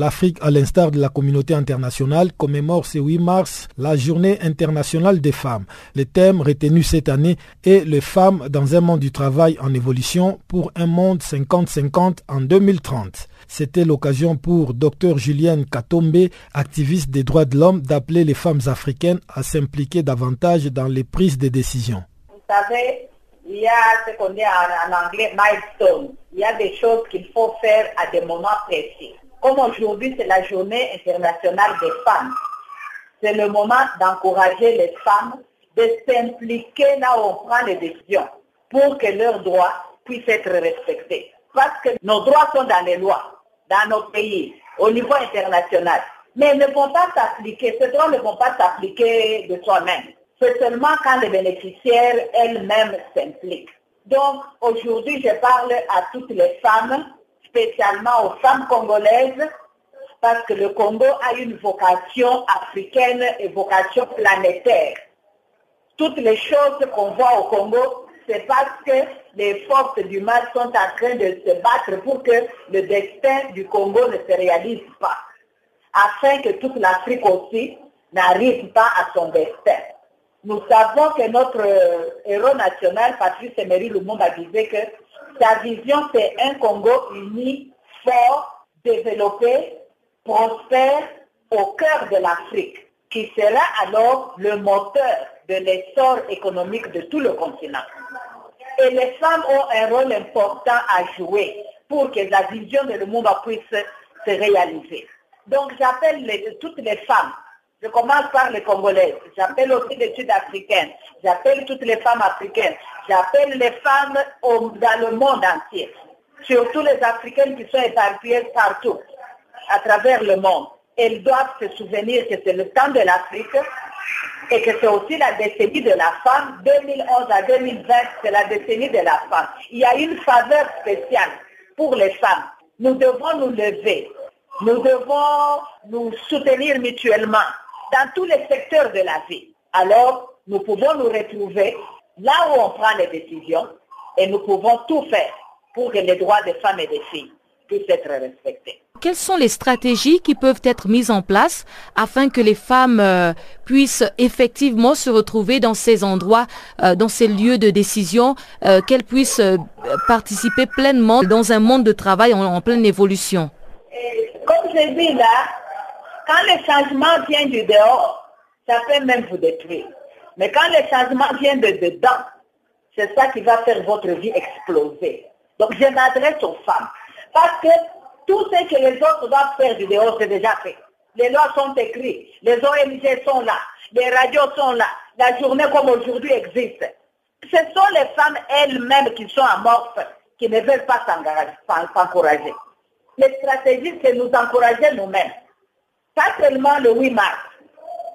L'Afrique, à l'instar de la communauté internationale, commémore ce 8 mars la journée internationale des femmes. Le thème retenu cette année est les femmes dans un monde du travail en évolution pour un monde 50-50 en 2030. C'était l'occasion pour Dr Julienne Katombe, activiste des droits de l'homme, d'appeler les femmes africaines à s'impliquer davantage dans les prises de décisions. Vous savez, il y a ce qu'on dit en, anglais milestone. Il y a des choses qu'il faut faire à des moments précis. Comme aujourd'hui, c'est la journée internationale des femmes. C'est le moment d'encourager les femmes de s'impliquer là où on prend les décisions pour que leurs droits puissent être respectés. Parce que nos droits sont dans les lois, dans nos pays, au niveau international. Mais ils ne vont pas s'appliquer, ces droits ne vont pas s'appliquer de soi-même. C'est seulement quand les bénéficiaires elles-mêmes s'impliquent. Donc aujourd'hui, je parle à toutes les femmes, spécialement aux femmes congolaises, parce que le Congo a une vocation africaine et vocation planétaire. Toutes les choses qu'on voit au Congo, c'est parce que les forces du mal sont en train de se battre pour que le destin du Congo ne se réalise pas, afin que toute l'Afrique aussi n'arrive pas à son destin. Nous savons que notre euh, héros national, Patrice Emery Lumumba, disait que sa vision, c'est un Congo uni, fort, développé, prospère, au cœur de l'Afrique, qui sera alors le moteur de l'essor économique de tout le continent. Et les femmes ont un rôle important à jouer pour que la vision de Lumumba puisse se réaliser. Donc j'appelle toutes les femmes, je commence par les Congolaises, j'appelle aussi les Sud-Africaines, j'appelle toutes les femmes africaines, j'appelle les femmes dans le monde entier, surtout les Africaines qui sont éparpillées partout, à travers le monde. Elles doivent se souvenir que c'est le temps de l'Afrique et que c'est aussi la décennie de la femme. 2011 à 2020, c'est la décennie de la femme. Il y a une faveur spéciale pour les femmes. Nous devons nous lever. Nous devons nous soutenir mutuellement dans tous les secteurs de la vie. Alors, nous pouvons nous retrouver là où on prend les décisions et nous pouvons tout faire pour que les droits des femmes et des filles puissent être respectés. Quelles sont les stratégies qui peuvent être mises en place afin que les femmes euh, puissent effectivement se retrouver dans ces endroits, euh, dans ces lieux de décision, euh, qu'elles puissent participer pleinement dans un monde de travail en, pleine évolution? Comme je dis là, quand le changement vient du dehors, ça peut même vous détruire. Mais quand le changement vient de dedans, c'est ça qui va faire votre vie exploser. Donc je m'adresse aux femmes. Parce que tout ce que les autres doivent faire du dehors, c'est déjà fait. Les lois sont écrites, les ONG sont là, les radios sont là, la journée comme aujourd'hui existe. Ce sont les femmes elles-mêmes qui sont amorphes, qui ne veulent pas s'encourager. Les stratégies, c'est nous encourager nous-mêmes. Pas seulement le 8 mars,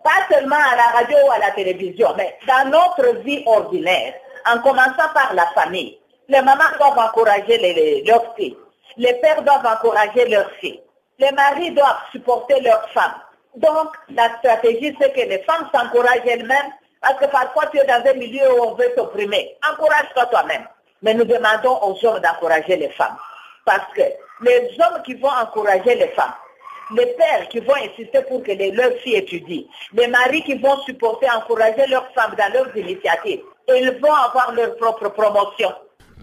pas seulement à la radio ou à la télévision, mais dans notre vie ordinaire, en commençant par la famille. Les mamans doivent encourager les, leurs filles. Les pères doivent encourager leurs filles. Les maris doivent supporter leurs femmes. Donc, la stratégie, c'est que les femmes s'encouragent elles-mêmes, parce que parfois tu es dans un milieu où on veut t'opprimer. Encourage-toi toi-même. Mais nous demandons aux hommes d'encourager les femmes. Parce que les hommes qui vont encourager les femmes, les pères qui vont insister pour que leurs filles étudient, les maris qui vont supporter, encourager leurs femmes dans leurs initiatives, ils vont avoir leur propre promotion.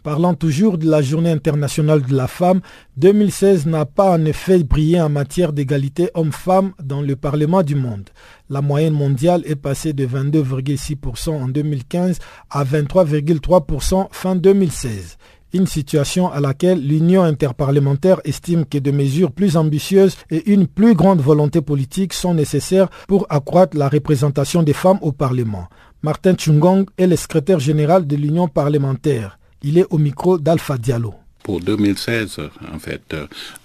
Parlant toujours de la Journée internationale de la femme, 2016 n'a pas en effet brillé en matière d'égalité homme-femme dans le Parlement du monde. La moyenne mondiale est passée de 22,6% en 2015 à 23,3% fin 2016 une situation à laquelle l'Union interparlementaire estime que des mesures plus ambitieuses et une plus grande volonté politique sont nécessaires pour accroître la représentation des femmes au Parlement. Martin Chungong est le secrétaire général de l'Union parlementaire. Il est au micro d'Alpha Diallo. Pour 2016, en fait,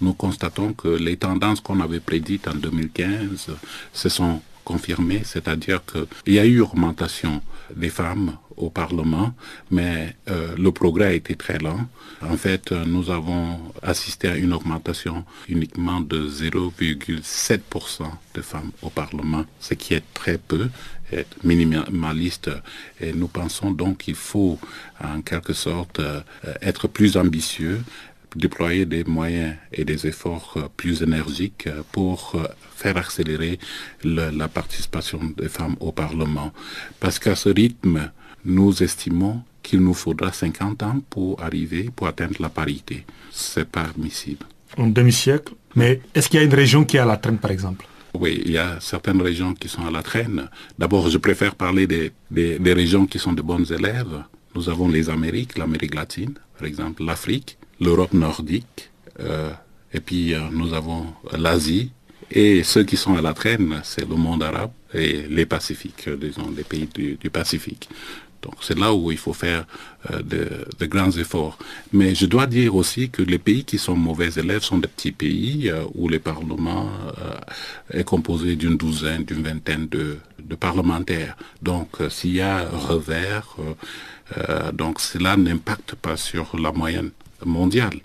nous constatons que les tendances qu'on avait prédites en 2015 se sont confirmées, c'est-à-dire qu'il y a eu augmentation des femmes au Parlement, mais euh, le progrès a été très lent. En fait, nous avons assisté à une augmentation uniquement de 0,7% de femmes au Parlement, ce qui est très peu être minimaliste et nous pensons donc qu'il faut en quelque sorte euh, être plus ambitieux déployer des moyens et des efforts euh, plus énergiques euh, pour faire accélérer la participation des femmes au Parlement. Parce qu'à ce rythme, nous estimons qu'il nous faudra 50 ans pour arriver, pour atteindre la parité. C'est pas admissible. en demi-siècle. Mais est-ce qu'il y a une région qui est à la traîne, par exemple? Oui, il y a certaines régions qui sont à la traîne. D'abord, je préfère parler des, des, régions qui sont de bonnes élèves. Nous avons les Amériques, l'Amérique latine, par exemple, l'Afrique, l'Europe nordique, euh, et puis euh, nous avons l'Asie. Et ceux qui sont à la traîne, c'est le monde arabe et les Pacifiques, disons, les pays du Pacifique. Donc c'est là où il faut faire euh, de, grands efforts. Mais je dois dire aussi que les pays qui sont mauvais élèves sont des petits pays euh, où le Parlement euh, est composé d'une douzaine, d'une vingtaine de, parlementaires. Donc s'il y a revers, cela n'impacte pas sur la moyenne mondiale.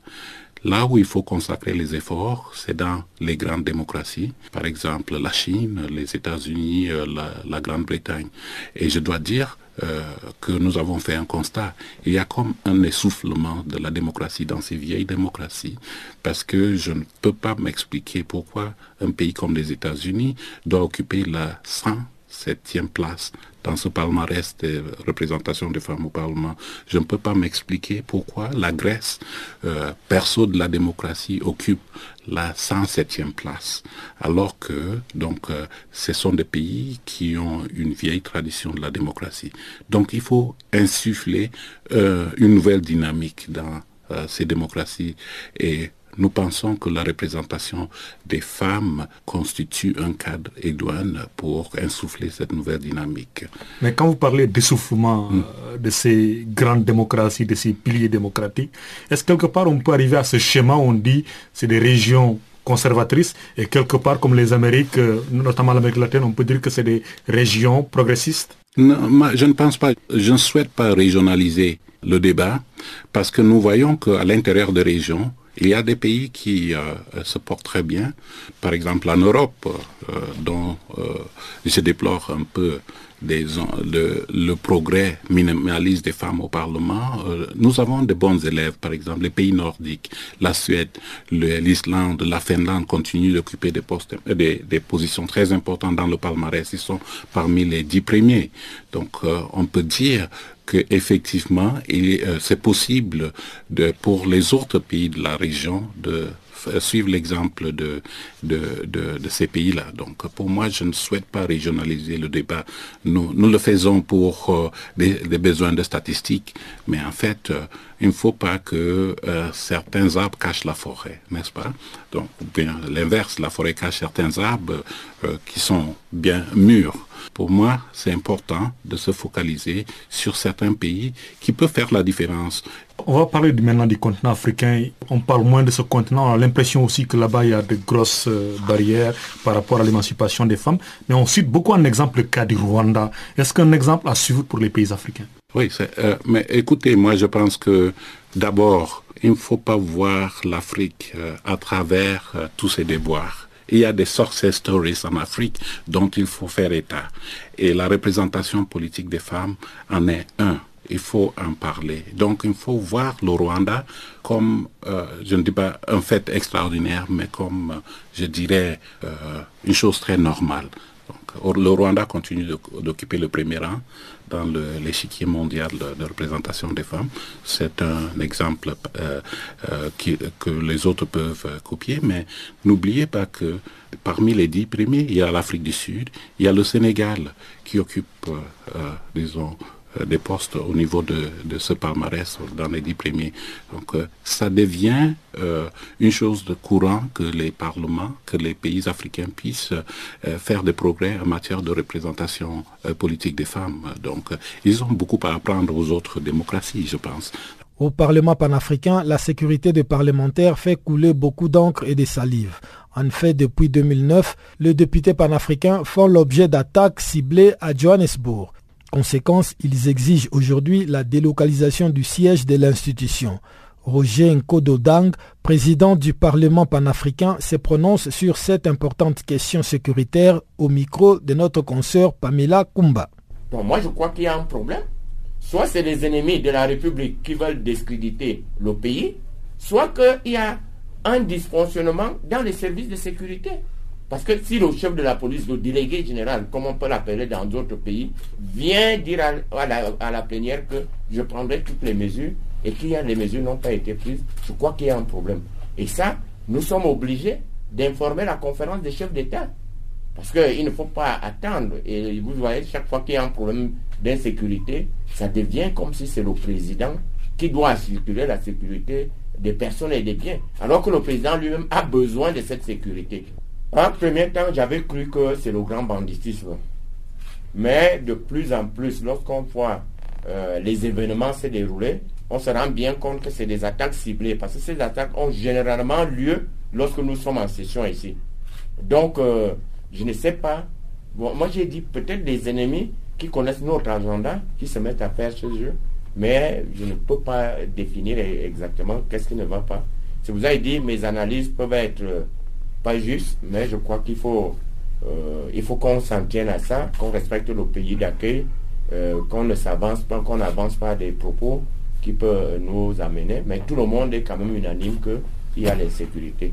Là où il faut consacrer les efforts, c'est dans les grandes démocraties, par exemple la Chine, les États-Unis, la Grande-Bretagne. Et je dois dire euh, que nous avons fait un constat. Il y a comme un essoufflement de la démocratie dans ces vieilles démocraties, parce que je ne peux pas m'expliquer pourquoi un pays comme les États-Unis doit occuper la 107e place dans ce palmarès de représentation des femmes au Parlement. Je ne peux pas m'expliquer pourquoi la Grèce, euh, perso de la démocratie, occupe la 107e place, alors que donc euh, ce sont des pays qui ont une vieille tradition de la démocratie. Donc il faut insuffler euh, une nouvelle dynamique dans ces démocraties et nous pensons que la représentation des femmes constitue un cadre idoine pour insuffler cette nouvelle dynamique. Mais quand vous parlez d'essoufflement hmm. euh, de ces grandes démocraties, de ces piliers démocratiques, est-ce quelque part on peut arriver à ce schéma où on dit c'est des régions conservatrices et quelque part comme les Amériques, euh, notamment l'Amérique latine, on peut dire que c'est des régions progressistes? Non, je ne pense pas, je ne souhaite pas régionaliser le débat parce que nous voyons qu'à l'intérieur des régions, il y a des pays qui euh, se portent très bien. Par exemple, en Europe, euh, dont euh, je déplore un peu le, progrès minimaliste des femmes au Parlement. nous avons de bons élèves, par exemple, les pays nordiques, la Suède, l'Islande, la Finlande continuent d'occuper des, des, positions très importantes dans le palmarès. Ils sont parmi les dix premiers. Donc, on peut dire qu'effectivement, euh, c'est possible pour les autres pays de la région de suivre l'exemple de, ces pays-là. Donc pour moi, je ne souhaite pas régionaliser le débat. Nous, le faisons pour euh, des, besoins de statistiques, mais en fait, euh, il ne faut pas que certains arbres cachent la forêt, n'est-ce pas? Donc bien l'inverse, la forêt cache certains arbres qui sont bien mûrs. Pour moi, c'est important de se focaliser sur certains pays qui peuvent faire la différence. On va parler maintenant du continent africain. On parle moins de ce continent. On a l'impression aussi que là-bas, il y a de grosses euh, barrières par rapport à l'émancipation des femmes. Mais on cite beaucoup un exemple, le cas du Rwanda. Est-ce qu'un exemple à suivre pour les pays africains? Oui, euh, mais écoutez, moi je pense que d'abord, il ne faut pas voir l'Afrique euh, à travers tous ses déboires. Il y a des success stories en Afrique dont il faut faire état. Et la représentation politique des femmes en est un. Il faut en parler. Donc il faut voir le Rwanda comme, euh, je ne dis pas un fait extraordinaire, mais comme, euh, je dirais, euh, une chose très normale. Le Rwanda continue d'occuper le premier rang dans l'échiquier mondial de, représentation des femmes. C'est un exemple euh, euh, que les autres peuvent euh, copier, mais n'oubliez pas que parmi les dix premiers, il y a l'Afrique du Sud, il y a le Sénégal qui occupe, disons, des postes au niveau de, de, ce palmarès dans les dix premiers. Donc euh, ça devient euh, une chose de courant que les parlements, que les pays africains puissent faire des progrès en matière de représentation politique des femmes. Donc ils ont beaucoup à apprendre aux autres démocraties, je pense. Au Parlement panafricain, la sécurité des parlementaires fait couler beaucoup d'encre et de salive. En fait, depuis 2009, les députés panafricains font l'objet d'attaques ciblées à Johannesburg. Conséquence, ils exigent aujourd'hui la délocalisation du siège de l'institution. Roger Nkododang, président du Parlement panafricain, se prononce sur cette importante question sécuritaire au micro de notre consoeur Pamela Kumba. moi, je crois qu'il y a un problème. Soit c'est les ennemis de la République qui veulent discréditer le pays, soit qu'il y a un dysfonctionnement dans les services de sécurité. Parce que si le chef de la police, le délégué général, comme on peut l'appeler dans d'autres pays, vient dire à, la, plénière que je prendrai toutes les mesures et qu'il y a les mesures n'ont pas été prises, je crois qu'il y a un problème. Et ça, nous sommes obligés d'informer la conférence des chefs d'État. Parce qu'il ne faut pas attendre. Et vous voyez, chaque fois qu'il y a un problème d'insécurité, ça devient comme si c'est le président qui doit assurer la sécurité des personnes et des biens. Alors que le président lui-même a besoin de cette sécurité. En premier temps, j'avais cru que c'est le grand banditisme. Mais de plus en plus, lorsqu'on voit euh, les événements se dérouler, on se rend bien compte que c'est des attaques ciblées. Parce que ces attaques ont généralement lieu lorsque nous sommes en session ici. Donc, euh, je ne sais pas. moi, j'ai dit peut-être des ennemis qui connaissent notre agenda, qui se mettent à faire ce jeu, mais je ne peux pas définir exactement qu'est-ce qui ne va pas. Si vous avez dit, mes analyses peuvent être euh, pas justes, mais je crois qu'il faut, euh, il faut qu'on s'en tienne à ça, qu'on respecte le pays d'accueil, qu'on ne s'avance pas, qu'on n'avance pas des propos qui peuvent nous amener. Mais tout le monde est quand même unanime que il y a l'insécurité.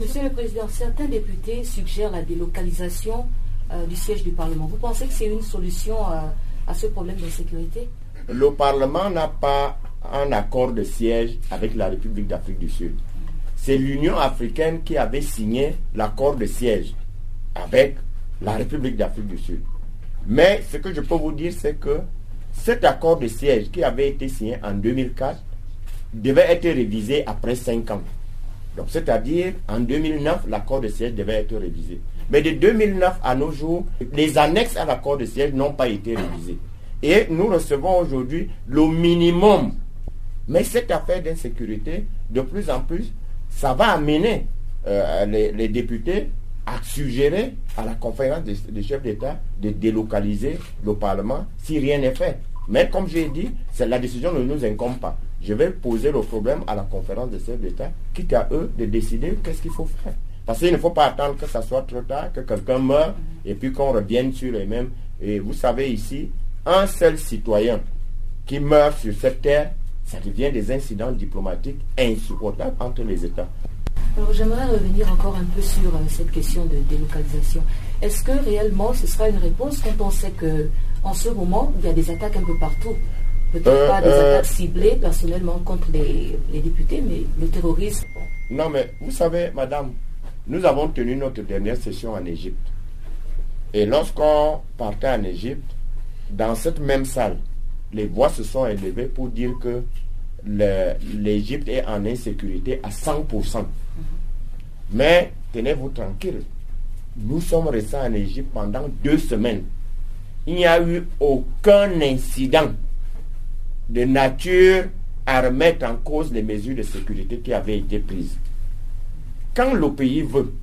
Monsieur le Président, certains députés suggèrent la délocalisation euh, du siège du Parlement. Vous pensez que c'est une solution euh, à ce problème d'insécurité? Le Parlement n'a pas un accord de siège avec la République d'Afrique du Sud. C'est l'Union africaine qui avait signé l'accord de siège avec la République d'Afrique du Sud. Mais ce que je peux vous dire, c'est que cet accord de siège qui avait été signé en 2004 devait être révisé après 5 ans. Donc, c'est-à-dire, en 2009, l'accord de siège devait être révisé. Mais de 2009 à nos jours, les annexes à l'accord de siège n'ont pas été révisées. Et nous recevons aujourd'hui le minimum. Mais cette affaire d'insécurité, de plus en plus, ça va amener euh, les, députés à suggérer à la conférence des, chefs d'État de délocaliser le Parlement si rien n'est fait. Mais comme j'ai dit, la décision ne nous incombe pas je vais poser le problème à la conférence des chefs d'État, quitte à eux de décider qu'est-ce qu'il faut faire. Parce qu'il ne faut pas attendre que ça soit trop tard, que quelqu'un meure, et puis qu'on revienne sur les mêmes. Et vous savez ici, un seul citoyen qui meurt sur cette terre, ça devient des incidents diplomatiques insupportables entre les États. Alors j'aimerais revenir encore un peu sur euh, cette question de délocalisation. Est-ce que réellement ce sera une réponse quand on sait que en ce moment il y a des attaques un peu partout? Peut-être euh, pas des euh, attaques ciblées personnellement contre les, députés, mais le terrorisme. Non, mais vous savez, madame, nous avons tenu notre dernière session en Égypte. Et lorsqu'on partait en Égypte, dans cette même salle, les voix se sont élevées pour dire que l'Égypte est en insécurité à 100%. Mais tenez-vous tranquille, nous sommes restés en Égypte pendant deux semaines. Il n'y a eu aucun incident de nature à remettre en cause les mesures de sécurité qui avaient été prises. Quand le pays veut,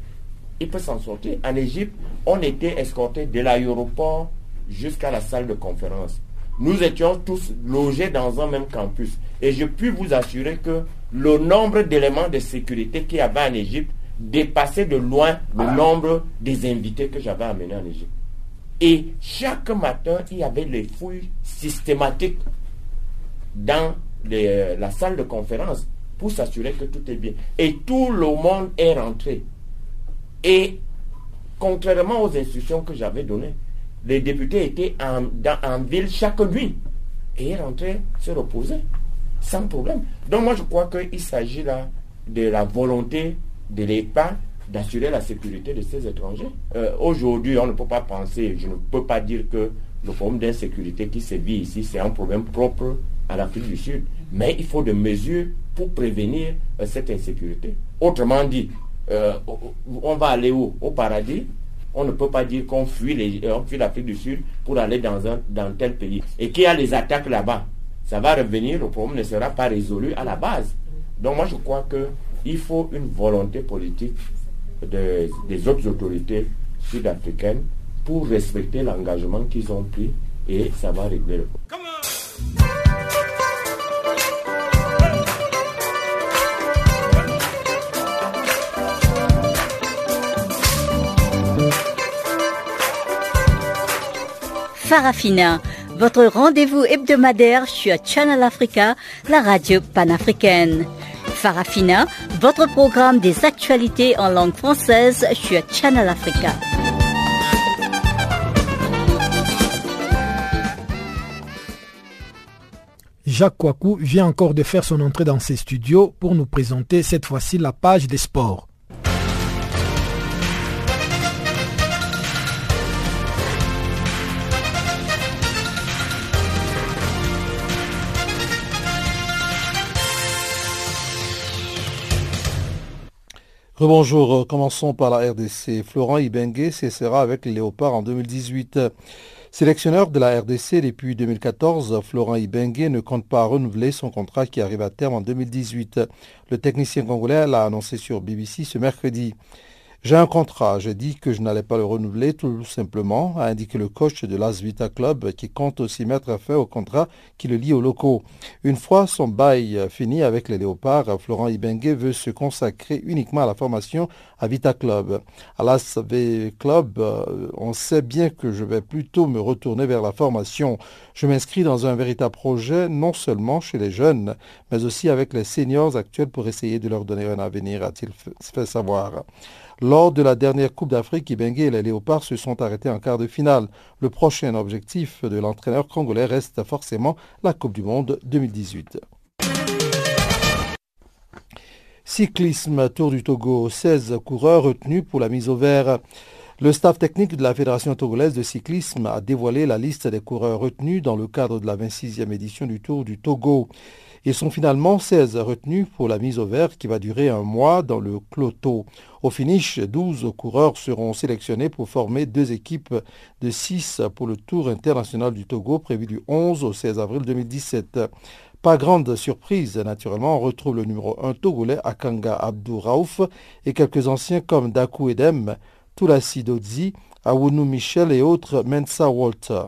il peut s'en sortir. En Égypte, on était escortés de l'aéroport jusqu'à la salle de conférence. Nous étions tous logés dans un même campus. Et je puis vous assurer que le nombre d'éléments de sécurité qu'il y avait en Égypte dépassait de loin le nombre des invités que j'avais amenés en Égypte. Et chaque matin, il y avait les fouilles systématiques dans la salle de conférence pour s'assurer que tout est bien. Et tout le monde est rentré. Et contrairement aux instructions que j'avais données, les députés étaient en, ville chaque nuit et rentraient se reposer sans problème. Donc moi je crois qu'il s'agit là de la volonté de l'État d'assurer la sécurité de ces étrangers. Euh, aujourd'hui, on ne peut pas penser, je ne peux pas dire que le problème d'insécurité qui se vit ici, c'est un problème propre à l'Afrique du Sud. Mais il faut des mesures pour prévenir euh, cette insécurité. Autrement dit, euh, on va aller où? Au paradis? On ne peut pas dire qu'on fuit l'Afrique du Sud pour aller dans, un, tel pays. Et qu'il y a les attaques là-bas. Ça va revenir, le problème ne sera pas résolu à la base. Donc moi je crois qu'il faut une volonté politique des autres autorités sud-africaines pour respecter l'engagement qu'ils ont pris et ça va régler le problème. Farafina, votre rendez-vous hebdomadaire sur Channel Africa, la radio panafricaine. Farafina, votre programme des actualités en langue française sur Channel Africa. Jacques Kouakou vient encore de faire son entrée dans ses studios pour nous présenter cette fois-ci la page des sports. Rebonjour, commençons par la RDC. Florent Ibengue cessera avec les Léopards en 2018. Sélectionneur de la RDC depuis 2014, Florent Ibengue ne compte pas renouveler son contrat qui arrive à terme en 2018. Le technicien congolais l'a annoncé sur BBC ce mercredi. J'ai un contrat, j'ai dit que je n'allais pas le renouveler tout simplement, a indiqué le coach de l'As Vita Club qui compte aussi mettre fin au contrat qui le lie aux locaux. Une fois son bail fini avec les Léopards, Florent Ibengue veut se consacrer uniquement à la formation à Vita Club. À l'As Club, euh, on sait bien que je vais plutôt me retourner vers la formation. Je m'inscris dans un véritable projet, non seulement chez les jeunes, mais aussi avec les seniors actuels pour essayer de leur donner un avenir, a-t-il fait savoir. Lors de la dernière Coupe d'Afrique, Ibengue et les Léopards se sont arrêtés en quart de finale. Le prochain objectif de l'entraîneur congolais reste forcément la Coupe du Monde 2018. Cyclisme Tour du Togo, 16 coureurs retenus pour la mise au vert. Le staff technique de la Fédération togolaise de cyclisme a dévoilé la liste des coureurs retenus dans le cadre de la 26e édition du Tour du Togo. Ils sont finalement 16 retenus pour la mise au vert qui va durer un mois dans le Cloto. Au finish, 12 coureurs seront sélectionnés pour former deux équipes de 6 pour le Tour international du Togo prévu du 11 au 16 avril 2017. Pas grande surprise, naturellement, on retrouve le numéro 1 togolais Akanga Abdou Raouf et quelques anciens comme Dakou Edem, Toulassi Dodzi, Awunu Michel et autres Mensa Walter.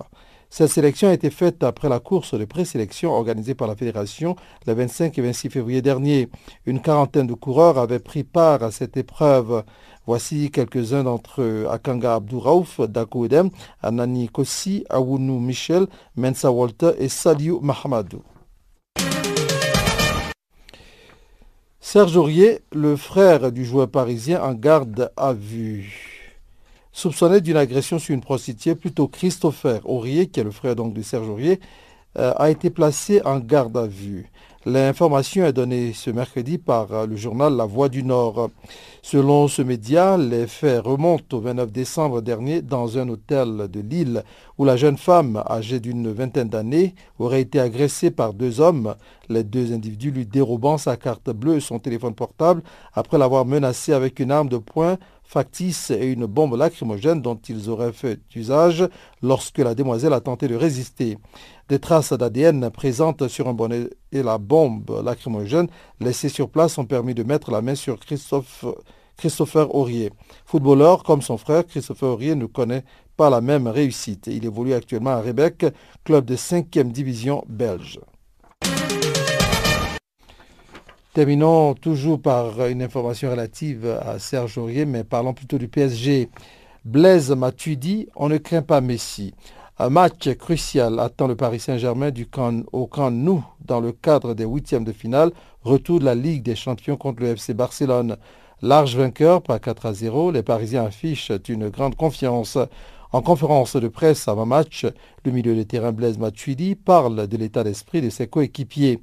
Cette sélection a été faite après la course de présélection organisée par la fédération le 25 et 26 février dernier. Une quarantaine de coureurs avaient pris part à cette épreuve. Voici quelques-uns d'entre eux. Akanga Abdouraouf, Dako Edem, Anani Kossi, Awunu Michel, Mensa Walter et Saliou Mahamadou. Serge Aurier, le frère du joueur parisien en garde à vue soupçonné d'une agression sur une prostituée, plutôt Christopher Aurier, qui est le frère donc de Serge Aurier, euh, a été placé en garde à vue. L'information est donnée ce mercredi par euh, le journal La Voix du Nord. Selon ce média, les faits remontent au 29 décembre dernier dans un hôtel de Lille où la jeune femme, âgée d'une vingtaine d'années, aurait été agressée par deux hommes, les deux individus lui dérobant sa carte bleue et son téléphone portable après l'avoir menacée avec une arme de poing factice et une bombe lacrymogène dont ils auraient fait usage lorsque la demoiselle a tenté de résister. Des traces d'ADN présentes sur un bonnet et la bombe lacrymogène laissée sur place ont permis de mettre la main sur Christophe, Christopher Aurier. Footballeur comme son frère, Christopher Aurier ne connaît pas la même réussite. Il évolue actuellement à Rebec, club de 5e division belge. Terminons toujours par une information relative à Serge Aurier, mais parlons plutôt du PSG. Blaise Matuidi, on ne craint pas Messi. Un match crucial attend le Paris Saint-Germain du camp, au camp Nou dans le cadre des huitièmes de finale, retour de la Ligue des Champions contre le FC Barcelone. Large vainqueur par 4 à 0, les Parisiens affichent une grande confiance. En conférence de presse avant match, le milieu de terrain Blaise Matuidi parle de l'état d'esprit de ses coéquipiers.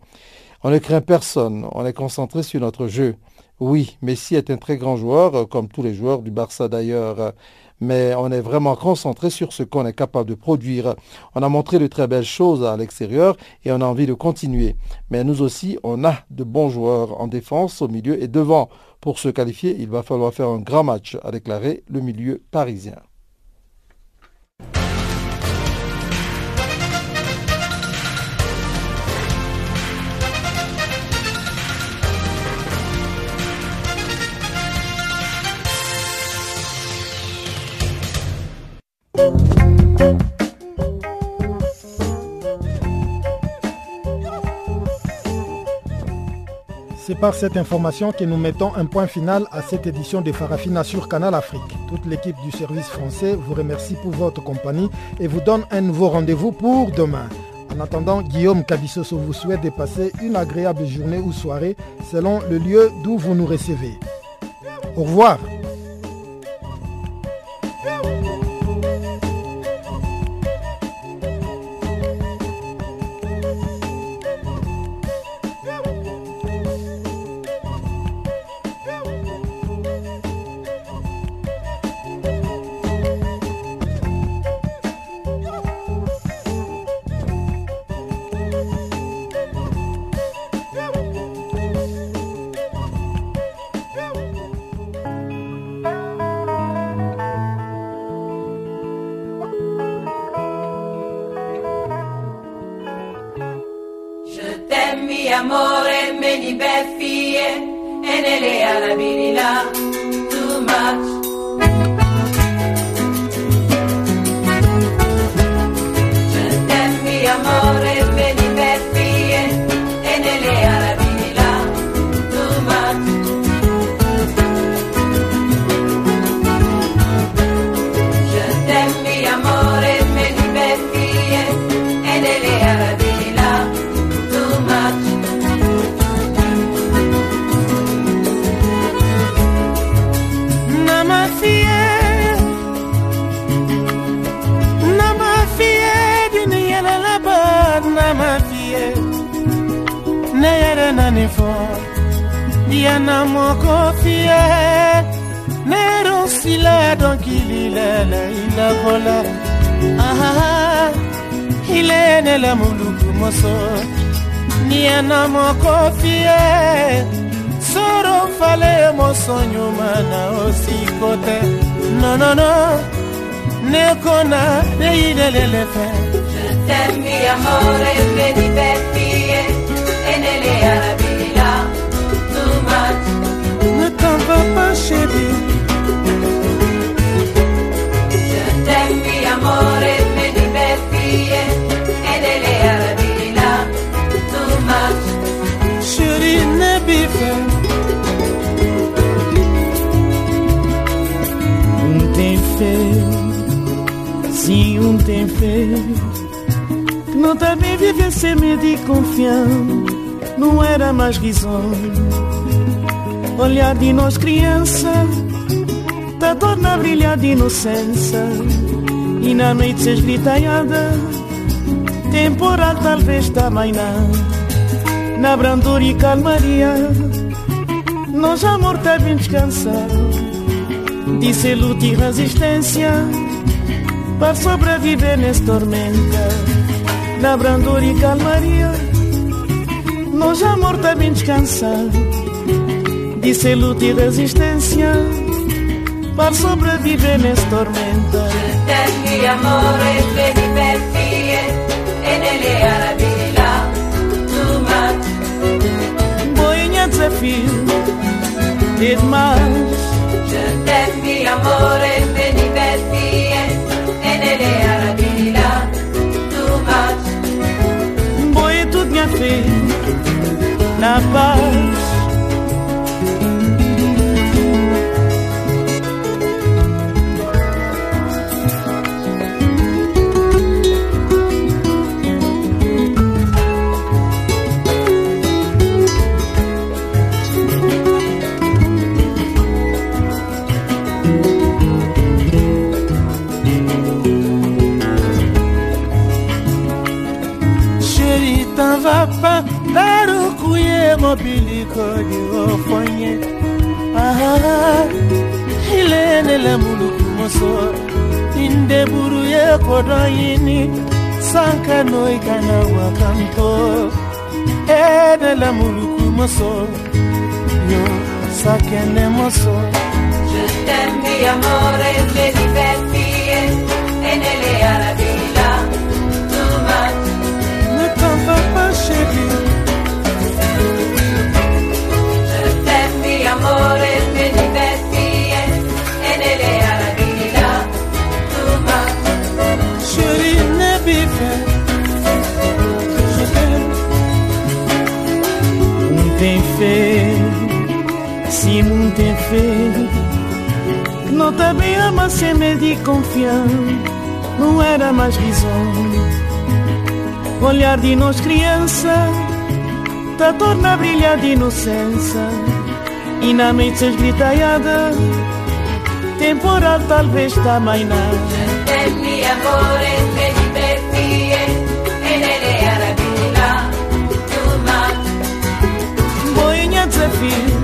On ne craint personne, on est concentré sur notre jeu. Oui, Messi est un très grand joueur, comme tous les joueurs du Barça d'ailleurs, mais on est vraiment concentré sur ce qu'on est capable de produire. On a montré de très belles choses à l'extérieur et on a envie de continuer. Mais nous aussi, on a de bons joueurs en défense, au milieu et devant. Pour se qualifier, il va falloir faire un grand match, a déclaré le milieu parisien. C'est par cette information que nous mettons un point final à cette édition de Farafina sur Canal Afrique. Toute l'équipe du service français vous remercie pour votre compagnie et vous donne un nouveau rendez-vous pour demain. En attendant, Guillaume Cabissoso vous souhaite de passer une agréable journée ou soirée selon le lieu d'où vous nous recevez. Au revoir. menele la virila. na mokofi ye lero sila donkili lele ilakola aha ilenele muluku moso na soro fale nonono no, no. ne kona ne fe Je t'aime, amore, Sim, um tem fé Que não tá bem viver sem medo e Não era mais risonho Olhar de nós criança Tá torna a brilhar de inocência E na noite se esgritaiada Temporal talvez não. Na brandura e calmaria Nós amor tá bem descansado Disse luta e resistência Para sobreviver nessa tormenta. Na brandura e calmaria Nós amor tá bem descansado Disse luta e resistência ma sobrevive mis tormentos. Certenti amore, vedi perfie e nelle arabi là, tu ma. Boigna zefir, dit mas. Amore, e nelle là, tu paz. mabiliko niwafanye aha ilenele muluku moso. Ye sanka wakanto enele muluku moso. Yo sakene moso. Je t'aime amore le diverti e nelle arabi É simulent nota Não a ama semer de confiança, não era mais risonho. Olhar de nós criança, tá torna a brilhar de inocência. E na mente se esgritaiada, temporal talvez tá mainar. Tenni amore, te divertie, e nele era brilhar, tu ma. Boinha desafio.